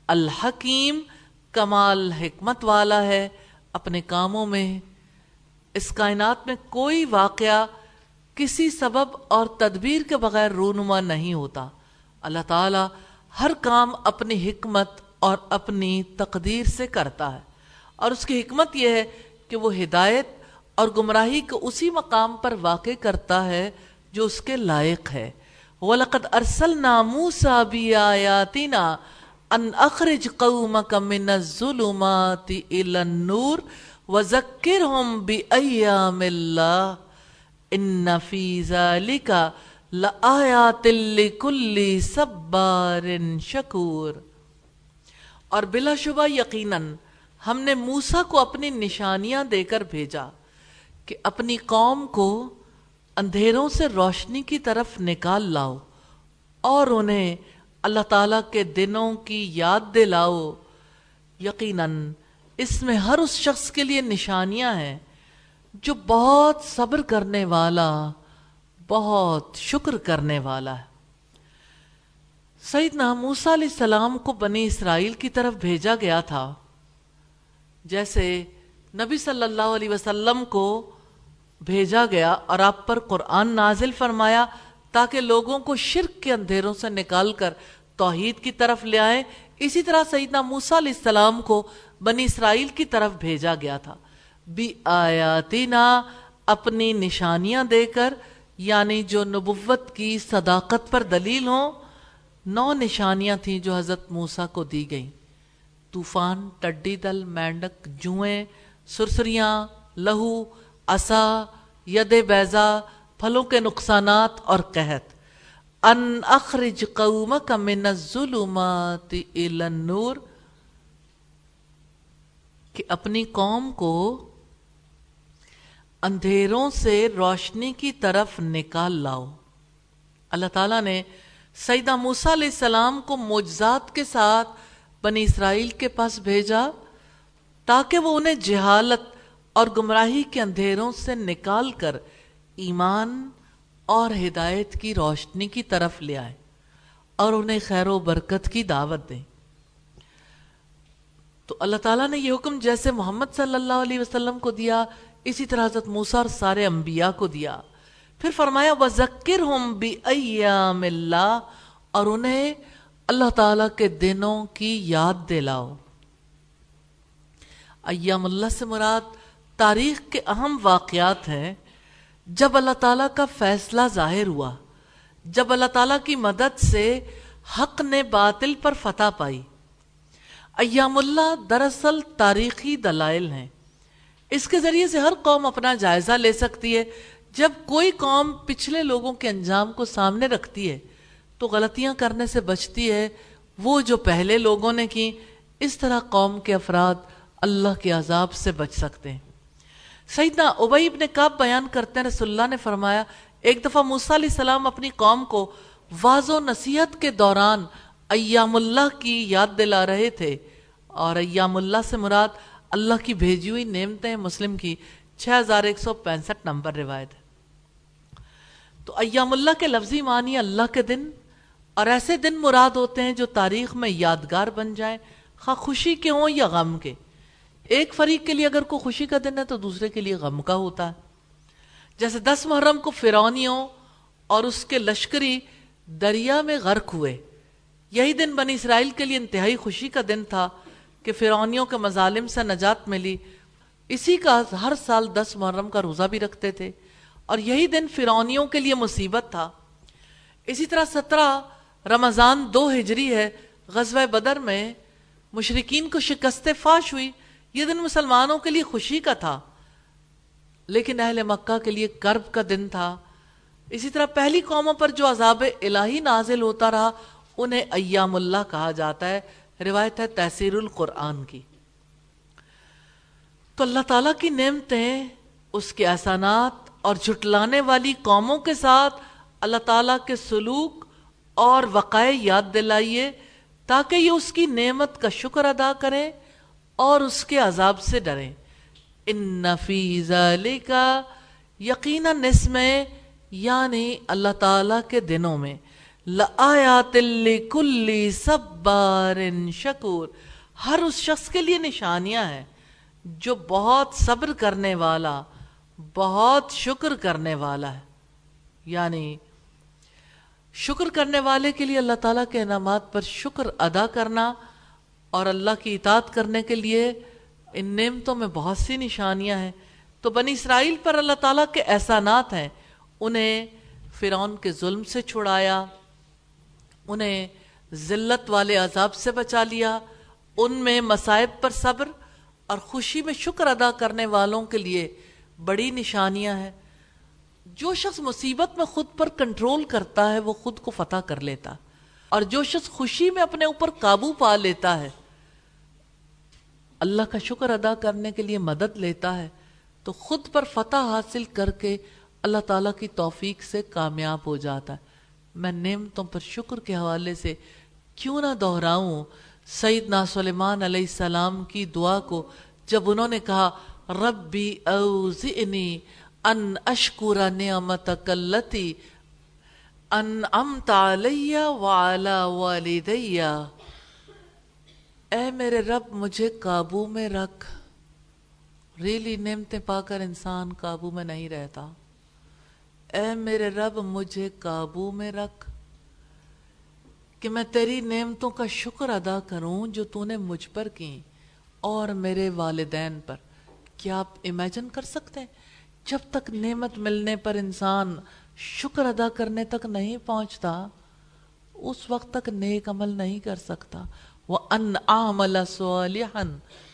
الحکیم کمال حکمت والا ہے۔ اپنے کاموں میں، اس کائنات میں کوئی واقعہ کسی سبب اور تدبیر کے بغیر رونما نہیں ہوتا۔ اللہ تعالی ہر کام اپنی حکمت اور اپنی تقدیر سے کرتا ہے۔ اور اس کی حکمت یہ ہے کہ وہ ہدایت اور گمراہی کو اسی مقام پر واقع کرتا ہے جو اس کے لائق ہے۔ وَلَقَدْ أَرْسَلْنَا مُوسَى بِآيَاتِنَا ان اخرج قومك من الظلمات الى النور وذكرهم بايام الله ان في ذلك لآيات لكل صبار شکور اور بلا شبہ یقیناً ہم نے موسا کو اپنی نشانیاں دے کر بھیجا کہ اپنی قوم کو اندھیروں سے روشنی کی طرف نکال لاؤ اور انہیں اللہ تعالیٰ کے دنوں کی یاد دلاؤ۔ یقیناً اس میں ہر اس شخص کے لیے نشانیاں ہیں جو بہت صبر کرنے والا، بہت شکر کرنے والا ہے۔ سیدنا موسیٰ علیہ السلام کو بنی اسرائیل کی طرف بھیجا گیا تھا۔ جیسے نبی صلی اللہ علیہ وسلم کو بھیجا گیا اور آپ پر قرآن نازل فرمایا تاکہ لوگوں کو شرک کے اندھیروں سے نکال کر توحید کی طرف لے آئے اسی طرح سیدنا موسیٰ علیہ السلام کو بنی اسرائیل کی طرف بھیجا گیا تھا۔ بھی آیاتینا اپنی نشانیاں دے کر یعنی جو نبوت کی صداقت پر دلیل ہوں، نو نشانیاں تھیں جو حضرت موسیٰ کو دی گئیں۔ طوفان، ٹڈی دل، مینڈک، جوئیں، سرسریاں، لہو اسا ید بیزا پھلوں کے نقصانات اور قحط۔ ان اخرج قومک من الظلمات الى النور۔ کہ اپنی قوم کو اندھیروں سے روشنی کی طرف نکال لاؤ۔ اللہ تعالیٰ نے سیدہ موسیٰ علیہ السلام کو معجزات کے ساتھ بنی اسرائیل کے پاس بھیجا تاکہ وہ انہیں جہالت اور گمراہی کے اندھیروں سے نکال کر ایمان اور ہدایت کی روشنی کی طرف لے آئے اور انہیں خیر و برکت کی دعوت دیں۔ تو اللہ تعالیٰ نے یہ حکم جیسے محمد صلی اللہ علیہ وسلم کو دیا، اسی طرح حضرت موسیٰ اور سارے انبیاء کو دیا۔ پھر فرمایا وَذَكِّرْهُمْ بِأَيَّامِ اللَّهِ اور انہیں اللہ تعالیٰ کے دنوں کی یاد دلاؤ۔ ایام اللہ سے مراد تاریخ کے اہم واقعات ہیں۔ جب اللہ تعالیٰ کا فیصلہ ظاہر ہوا، جب اللہ تعالیٰ کی مدد سے حق نے باطل پر فتح پائی۔ ایام اللہ دراصل تاریخی دلائل ہیں۔ اس کے ذریعے سے ہر قوم اپنا جائزہ لے سکتی ہے۔ جب کوئی قوم پچھلے لوگوں کے انجام کو سامنے رکھتی ہے، تو غلطیاں کرنے سے بچتی ہے۔ وہ جو پہلے لوگوں نے کی اس طرح قوم کے افراد اللہ کے عذاب سے بچ سکتے ہیں۔ سیدنا ابئی ابن کعب بیان کرتے ہیں، رسول اللہ نے فرمایا، ایک دفعہ موسیٰ علیہ السلام اپنی قوم کو واض و نصیحت کے دوران ایام اللہ کی یاد دلا رہے تھے۔ اور ایام اللہ سے مراد اللہ کی بھیجی ہوئی نعمتیں مسلم کی چھ ہزار ایک سو پینسٹھ نمبر روایت ہے۔ تو ایام اللہ کے لفظی معنی اللہ کے دن، اور ایسے دن مراد ہوتے ہیں جو تاریخ میں یادگار بن جائیں، خواہ خوشی کے ہوں یا غم کے۔ ایک فریق کے لیے اگر کوئی خوشی کا دن ہے تو دوسرے کے لیے غم کا ہوتا ہے۔ جیسے دس محرم کو فرونیوں اور اس کے لشکری دریا میں غرق ہوئے۔ یہی دن بنی اسرائیل کے لیے انتہائی خوشی کا دن تھا کہ فرونیوں کے مظالم سے نجات ملی۔ اسی کا ہر سال دس محرم کا روزہ بھی رکھتے تھے۔ اور یہی دن فرونیوں کے لیے مصیبت تھا۔ اسی طرح سترہ رمضان دو ہجری ہے۔ غزوہ بدر میں مشرقین کو شکست فاش ہوئی۔ یہ دن مسلمانوں کے لیے خوشی کا تھا، لیکن اہل مکہ کے لیے کرب کا دن تھا۔ اسی طرح پہلی قوموں پر جو عذاب الہی نازل ہوتا رہا، انہیں ایام اللہ کہا جاتا ہے۔ روایت ہے تحصیر القرآن کی۔ تو اللہ تعالیٰ کی نعمتیں، اس کے احسانات اور جھٹلانے والی قوموں کے ساتھ اللہ تعالیٰ کے سلوک اور وقائع یاد دلائیے، تاکہ یہ اس کی نعمت کا شکر ادا کریں۔ اور اس کے عذاب سے ڈریں۔ ان نفیز کا یقیناً اس میں یعنی اللہ تعالیٰ کے دنوں میں۔ لآیات لکلی صبار شکور۔ ہر اس شخص کے لیے نشانیاں ہیں جو بہت صبر کرنے والا، بہت شکر کرنے والا ہے۔ یعنی شکر کرنے والے کے لیے اللہ تعالیٰ کے انعامات پر شکر ادا کرنا اور اللہ کی اطاعت کرنے کے لیے ان نعمتوں میں بہت سی نشانیاں ہیں۔ تو بنی اسرائیل پر اللہ تعالیٰ کے احسانات ہیں۔ انہیں فرعون کے ظلم سے چھڑایا، انہیں ذلت والے عذاب سے بچا لیا، ان میں مصائب پر صبر اور خوشی میں شکر ادا کرنے والوں کے لیے بڑی نشانیاں ہیں۔ جو شخص مصیبت میں خود پر کنٹرول کرتا ہے، وہ خود کو فتح کر لیتا۔ اور جو شخص خوشی میں اپنے اوپر قابو پا لیتا ہے اللہ کا شکر ادا کرنے کے لیے مدد لیتا ہے، تو خود پر فتح حاصل کر کے اللہ تعالیٰ کی توفیق سے کامیاب ہو جاتا ہے۔ میں نعمتوں پر شکر کے حوالے سے کیوں نہ دہراؤں، سیدنا سلیمان علیہ السلام کی دعا کو جب انہوں نے کہا، ربی اوزعنی ان اشکر نعمتک اللتی انعمت علی وعلا والدی اے میرے رب، مجھے قابو میں رکھ۔ ریلی نعمتیں پا کر انسان قابو میں نہیں رہتا۔ اے میرے رب، مجھے قابو میں رکھ۔ کہ میں تیری نعمتوں کا شکر ادا کروں جو تو نے مجھ پر کی اور میرے والدین پر۔ کیا آپ امیجن کر سکتے ہیں؟ جب تک نعمت ملنے پر انسان شکر ادا کرنے تک نہیں پہنچتا، اس وقت تک نیک عمل نہیں کر سکتا۔ وہ ان عمل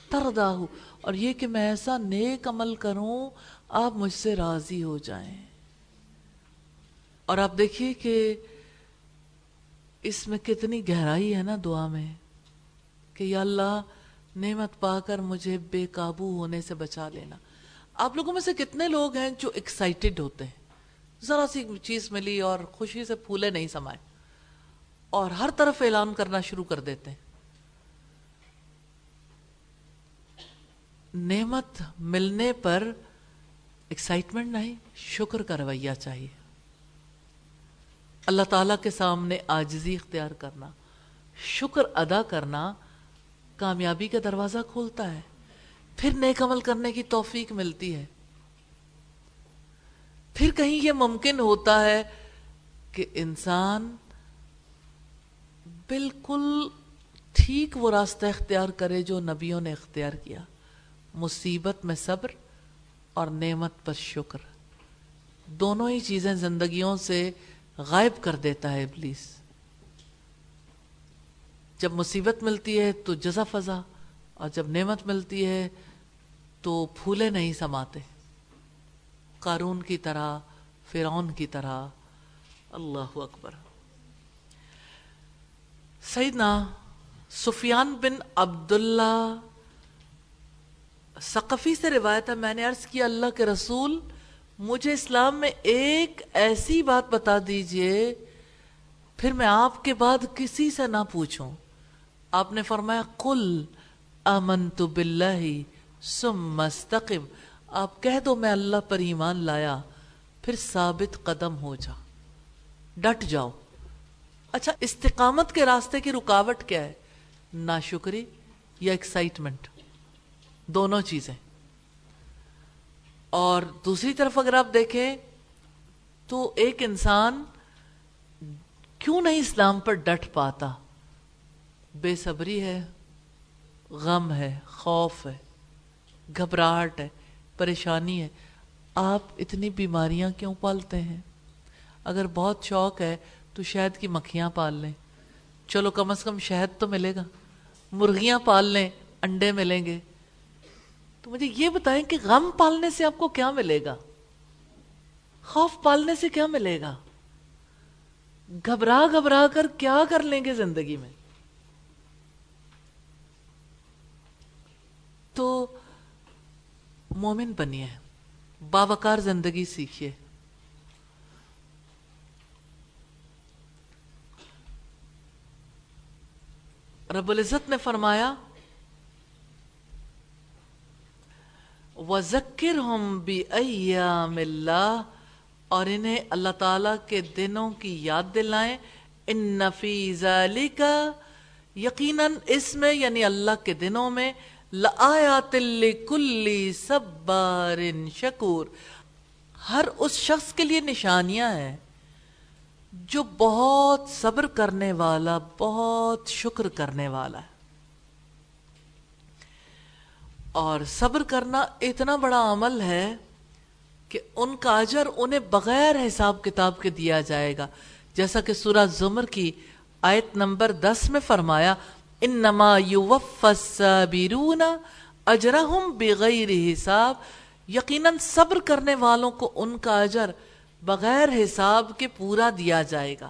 تردا اور یہ کہ میں ایسا نیک عمل کروں، آپ مجھ سے راضی ہو جائیں۔ اور آپ دیکھیے کہ اس میں کتنی گہرائی ہے نا دعا میں، کہ یا اللہ، نعمت پا کر مجھے بے قابو ہونے سے بچا لینا۔ آپ لوگوں میں سے کتنے لوگ ہیں جو ایکسائٹڈ ہوتے ہیں؟ ذرا سی چیز ملی اور خوشی سے پھولے نہیں سمائے۔ اور ہر طرف اعلان کرنا شروع کر دیتے ہیں۔ نعمت ملنے پر ایکسائٹمنٹ نہیں، شکر کا رویہ چاہیے۔ اللہ تعالیٰ کے سامنے آجزی اختیار کرنا، شکر ادا کرنا کامیابی کا دروازہ کھولتا ہے۔ پھر نیک عمل کرنے کی توفیق ملتی ہے۔ پھر کہیں یہ ممکن ہوتا ہے کہ انسان بالکل ٹھیک وہ راستہ اختیار کرے جو نبیوں نے اختیار کیا۔ مصیبت میں صبر اور نعمت پر شکر۔ دونوں ہی چیزیں زندگیوں سے غائب کر دیتا ہے ابلیس۔ جب مصیبت ملتی ہے تو جزا فضا، اور جب نعمت ملتی ہے تو پھولے نہیں سماتے۔ قارون کی طرح، فرعون کی طرح۔ اللہ اکبر۔ سیدنا سفیان بن عبداللہ ثقفی سے روایت ہے، میں نے عرض کیا، اللہ کے رسول، مجھے اسلام میں ایک ایسی بات بتا دیجیے، پھر میں آپ کے بعد کسی سے نہ پوچھوں۔ آپ نے فرمایا، قل امنت باللہ سم مستقم آپ کہہ دو، میں اللہ پر ایمان لایا، پھر ثابت قدم ہو جا۔ ڈٹ جاؤ۔ اچھا استقامت کے راستے کی رکاوٹ کیا ہے؟ ناشکری یا ایکسائٹمنٹ دونوں چیزیں۔ اور دوسری طرف اگر آپ دیکھیں تو ایک انسان کیوں نہیں اسلام پر ڈٹ پاتا؟ بے صبری ہے، غم ہے، خوف ہے، گھبراہٹ ہے، پریشانی ہے۔ آپ اتنی بیماریاں کیوں پالتے ہیں؟ اگر بہت شوق ہے تو شہد کی مکھیاں پال لیں۔ چلو کم از کم شہد تو ملے گا۔ مرغیاں پال لیں، انڈے ملیں گے۔ تو مجھے یہ بتائیں کہ غم پالنے سے آپ کو کیا ملے گا؟ خوف پالنے سے کیا ملے گا؟ گھبرا گھبرا کر کیا کر لیں گے زندگی میں؟ تو مومن بنیے باوکار زندگی سیکھیے۔ رب العزت نے فرمایا وزکر ہم بھی اللہ اور انہیں اللہ تعالی کے دنوں کی یاد دلائیں۔ ان نفیز علی کا یقیناً اس میں یعنی اللہ کے دنوں میں، لآیات کلی صبار شکور۔ ہر اس شخص کے لیے نشانیاں ہیں جو بہت صبر کرنے والا، بہت شکر کرنے والا ہے۔ اور صبر کرنا اتنا بڑا عمل ہے کہ ان کا اجر انہیں بغیر حساب کتاب کے دیا جائے گا۔ جیسا کہ سورہ زمر کی آیت نمبر دس میں فرمایا، انما الصابرون اجرہم بغیر حساب۔ یقیناً صبر کرنے والوں کو ان کا اجر بغیر حساب کے پورا دیا جائے گا۔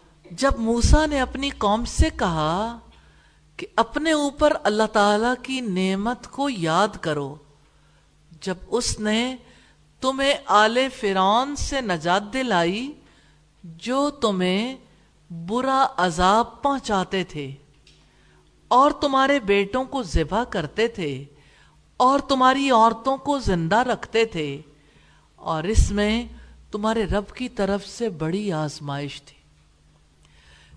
جب موسا نے اپنی قوم سے کہا کہ اپنے اوپر اللہ تعالی کی نعمت کو یاد کرو، جب اس نے تمہیں آل فرعون سے نجات دلائی جو تمہیں برا عذاب پہنچاتے تھے اور تمہارے بیٹوں کو ذبح کرتے تھے اور تمہاری عورتوں کو زندہ رکھتے تھے، اور اس میں تمہارے رب کی طرف سے بڑی آزمائش تھی۔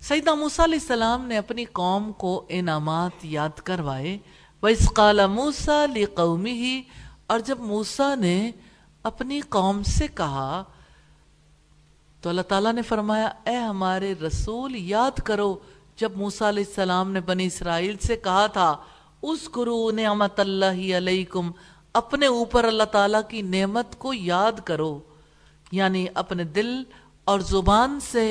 سیدہ موسیٰ علیہ السلام نے اپنی قوم کو انعامات یاد کروائے وَإِسْ قَالَ مُوسَى لِقَوْمِهِ، اور جب موسیٰ نے اپنی قوم سے کہا، تو اللہ تعالیٰ نے فرمایا، اے ہمارے رسول، یاد کرو، جب موسیٰ علیہ السلام نے بنی اسرائیل سے کہا تھا اس کرو نعمت اللہ علیکم، اپنے اوپر اللہ تعالیٰ کی نعمت کو یاد کرو یعنی اپنے دل اور زبان سے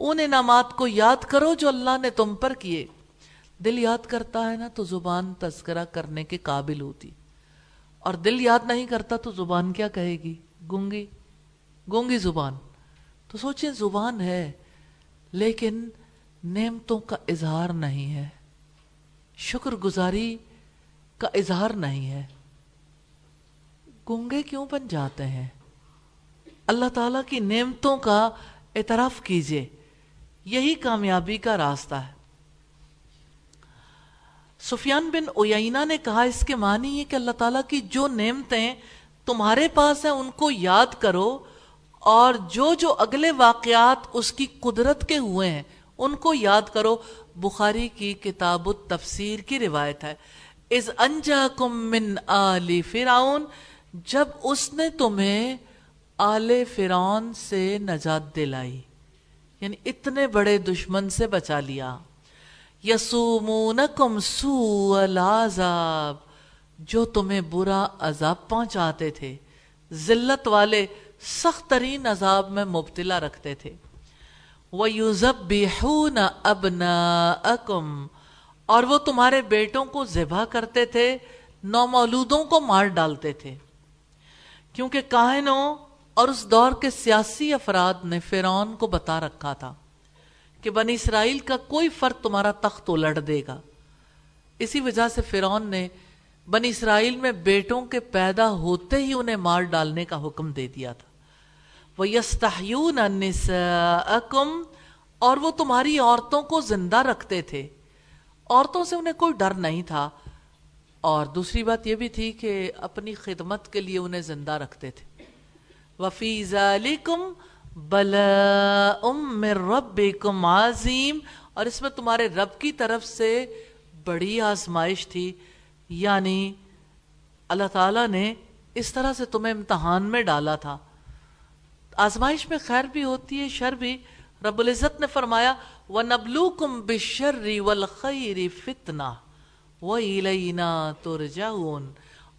ان انعامات کو یاد کرو جو اللہ نے تم پر کیے۔ دل یاد کرتا ہے نا تو زبان تذکرہ کرنے کے قابل ہوتی۔ اور دل یاد نہیں کرتا تو زبان کیا کہے گی؟ گونگی۔ گونگی زبان۔ تو سوچیں زبان ہے، لیکن نعمتوں کا اظہار نہیں ہے۔ شکر گزاری کا اظہار نہیں ہے۔ گنگے کیوں بن جاتے ہیں؟ اللہ تعالیٰ کی نعمتوں کا اعتراف کیجیے۔ یہی کامیابی کا راستہ ہے۔ سفیان بن اوینا نے کہا، اس کے معنی یہ کہ اللہ تعالیٰ کی جو نعمتیں تمہارے پاس ہیں، ان کو یاد کرو اور جو جو اگلے واقعات اس کی قدرت کے ہوئے ہیں، ان کو یاد کرو۔ بخاری کی کتاب التفسیر کی روایت ہے از انجا کم من آل فرعون، جب اس نے تمہیں آل فرعون سے نجات دلائی۔ یعنی اتنے بڑے دشمن سے بچا لیا۔ یسومونکم سوء العذاب، جو تمہیں برا عذاب پہنچاتے تھے۔ ذلت والے سخت ترین عذاب میں مبتلا رکھتے تھے۔ وَيُزَبِّحُونَ أَبْنَاءَكُمْ۔ اور وہ تمہارے بیٹوں کو ذبح کرتے تھے، نومولودوں کو مار ڈالتے تھے۔ کیونکہ کاہنوں اور اس دور کے سیاسی افراد نے فیرون کو بتا رکھا تھا کہ بنی اسرائیل کا کوئی فرق تمہارا تخت الٹ دے گا۔ اسی وجہ سے فیرون نے بنی اسرائیل میں بیٹوں کے پیدا ہوتے ہی انہیں مار ڈالنے کا حکم دے دیا تھا۔ وہ یستحیون اور وہ تمہاری عورتوں کو زندہ رکھتے تھے۔ عورتوں سے انہیں کوئی ڈر نہیں تھا۔ اور دوسری بات یہ بھی تھی کہ اپنی خدمت کے لیے انہیں زندہ رکھتے تھے۔ وفی ذالکم بلا من ربکم عظیم۔ اور اس میں تمہارے رب کی طرف سے بڑی آزمائش تھی۔ یعنی اللہ تعالیٰ نے اس طرح سے تمہیں امتحان میں ڈالا تھا۔ آزمائش میں خیر بھی ہوتی ہے، شر بھی۔ رب العزت نے فرمایا وَنَبْلُوكُمْ بِالشَّرِّ وَالْخَيْرِ فِتْنَةً وَإِلَيْنَا تُرْجَعُونَ۔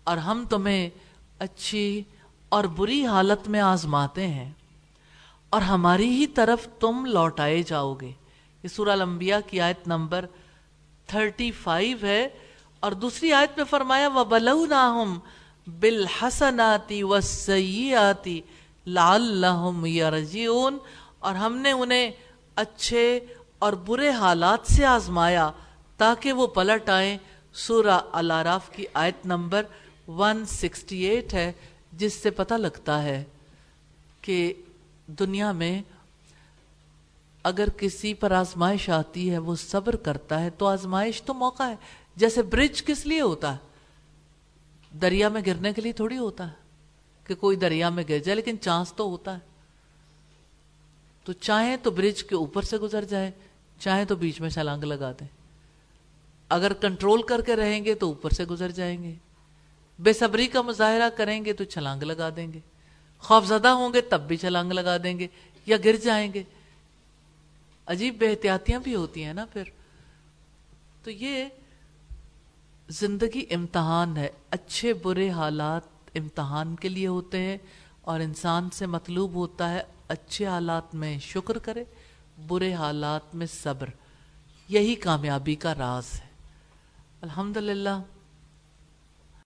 اور ہم تمہیں اچھی اور بری حالت میں آزماتے ہیں اور ہماری ہی طرف تم لوٹائے جاؤ گے۔ یہ سورہ الانبیاء کی آیت نمبر 35 ہے اور دوسری آیت میں فرمایا، وَبَلَوْنَاهُمْ بِالْحَسَنَاتِ وَالسَّيِّئَاتِ لَعَلَّهُمْ يَرْجِعُونَ اور ہم نے انہیں اچھے اور برے حالات سے آزمایا تاکہ وہ پلٹ آئیں۔ سورہ الاراف کی آیت نمبر 168 ہے۔ جس سے پتہ لگتا ہے کہ دنیا میں اگر کسی پر آزمائش آتی ہے، وہ صبر کرتا ہے، تو آزمائش تو موقع ہے۔ جیسے برج کس لیے ہوتا ہے؟ دریا میں گرنے کے لیے تھوڑی ہوتا ہے کہ کوئی دریا میں گر جائے، لیکن چانس تو ہوتا ہے۔ تو چاہیں تو برج کے اوپر سے گزر جائے چاہیں تو بیچ میں چھلانگ لگا دیں۔ اگر کنٹرول کر کے رہیں گے تو اوپر سے گزر جائیں گے۔ بے صبری کا مظاہرہ کریں گے تو چھلانگ لگا دیں گے۔ خوف زدہ ہوں گے تب بھی چھلانگ لگا دیں گے یا گر جائیں گے۔ عجیب بے احتیاطیاں بھی ہوتی ہیں نا پھر۔ تو یہ زندگی امتحان ہے۔ اچھے برے حالات امتحان کے لیے ہوتے ہیں اور انسان سے مطلوب ہوتا ہے اچھے حالات میں شکر کرے، برے حالات میں صبر۔ یہی کامیابی کا راز ہے۔ الحمدللہ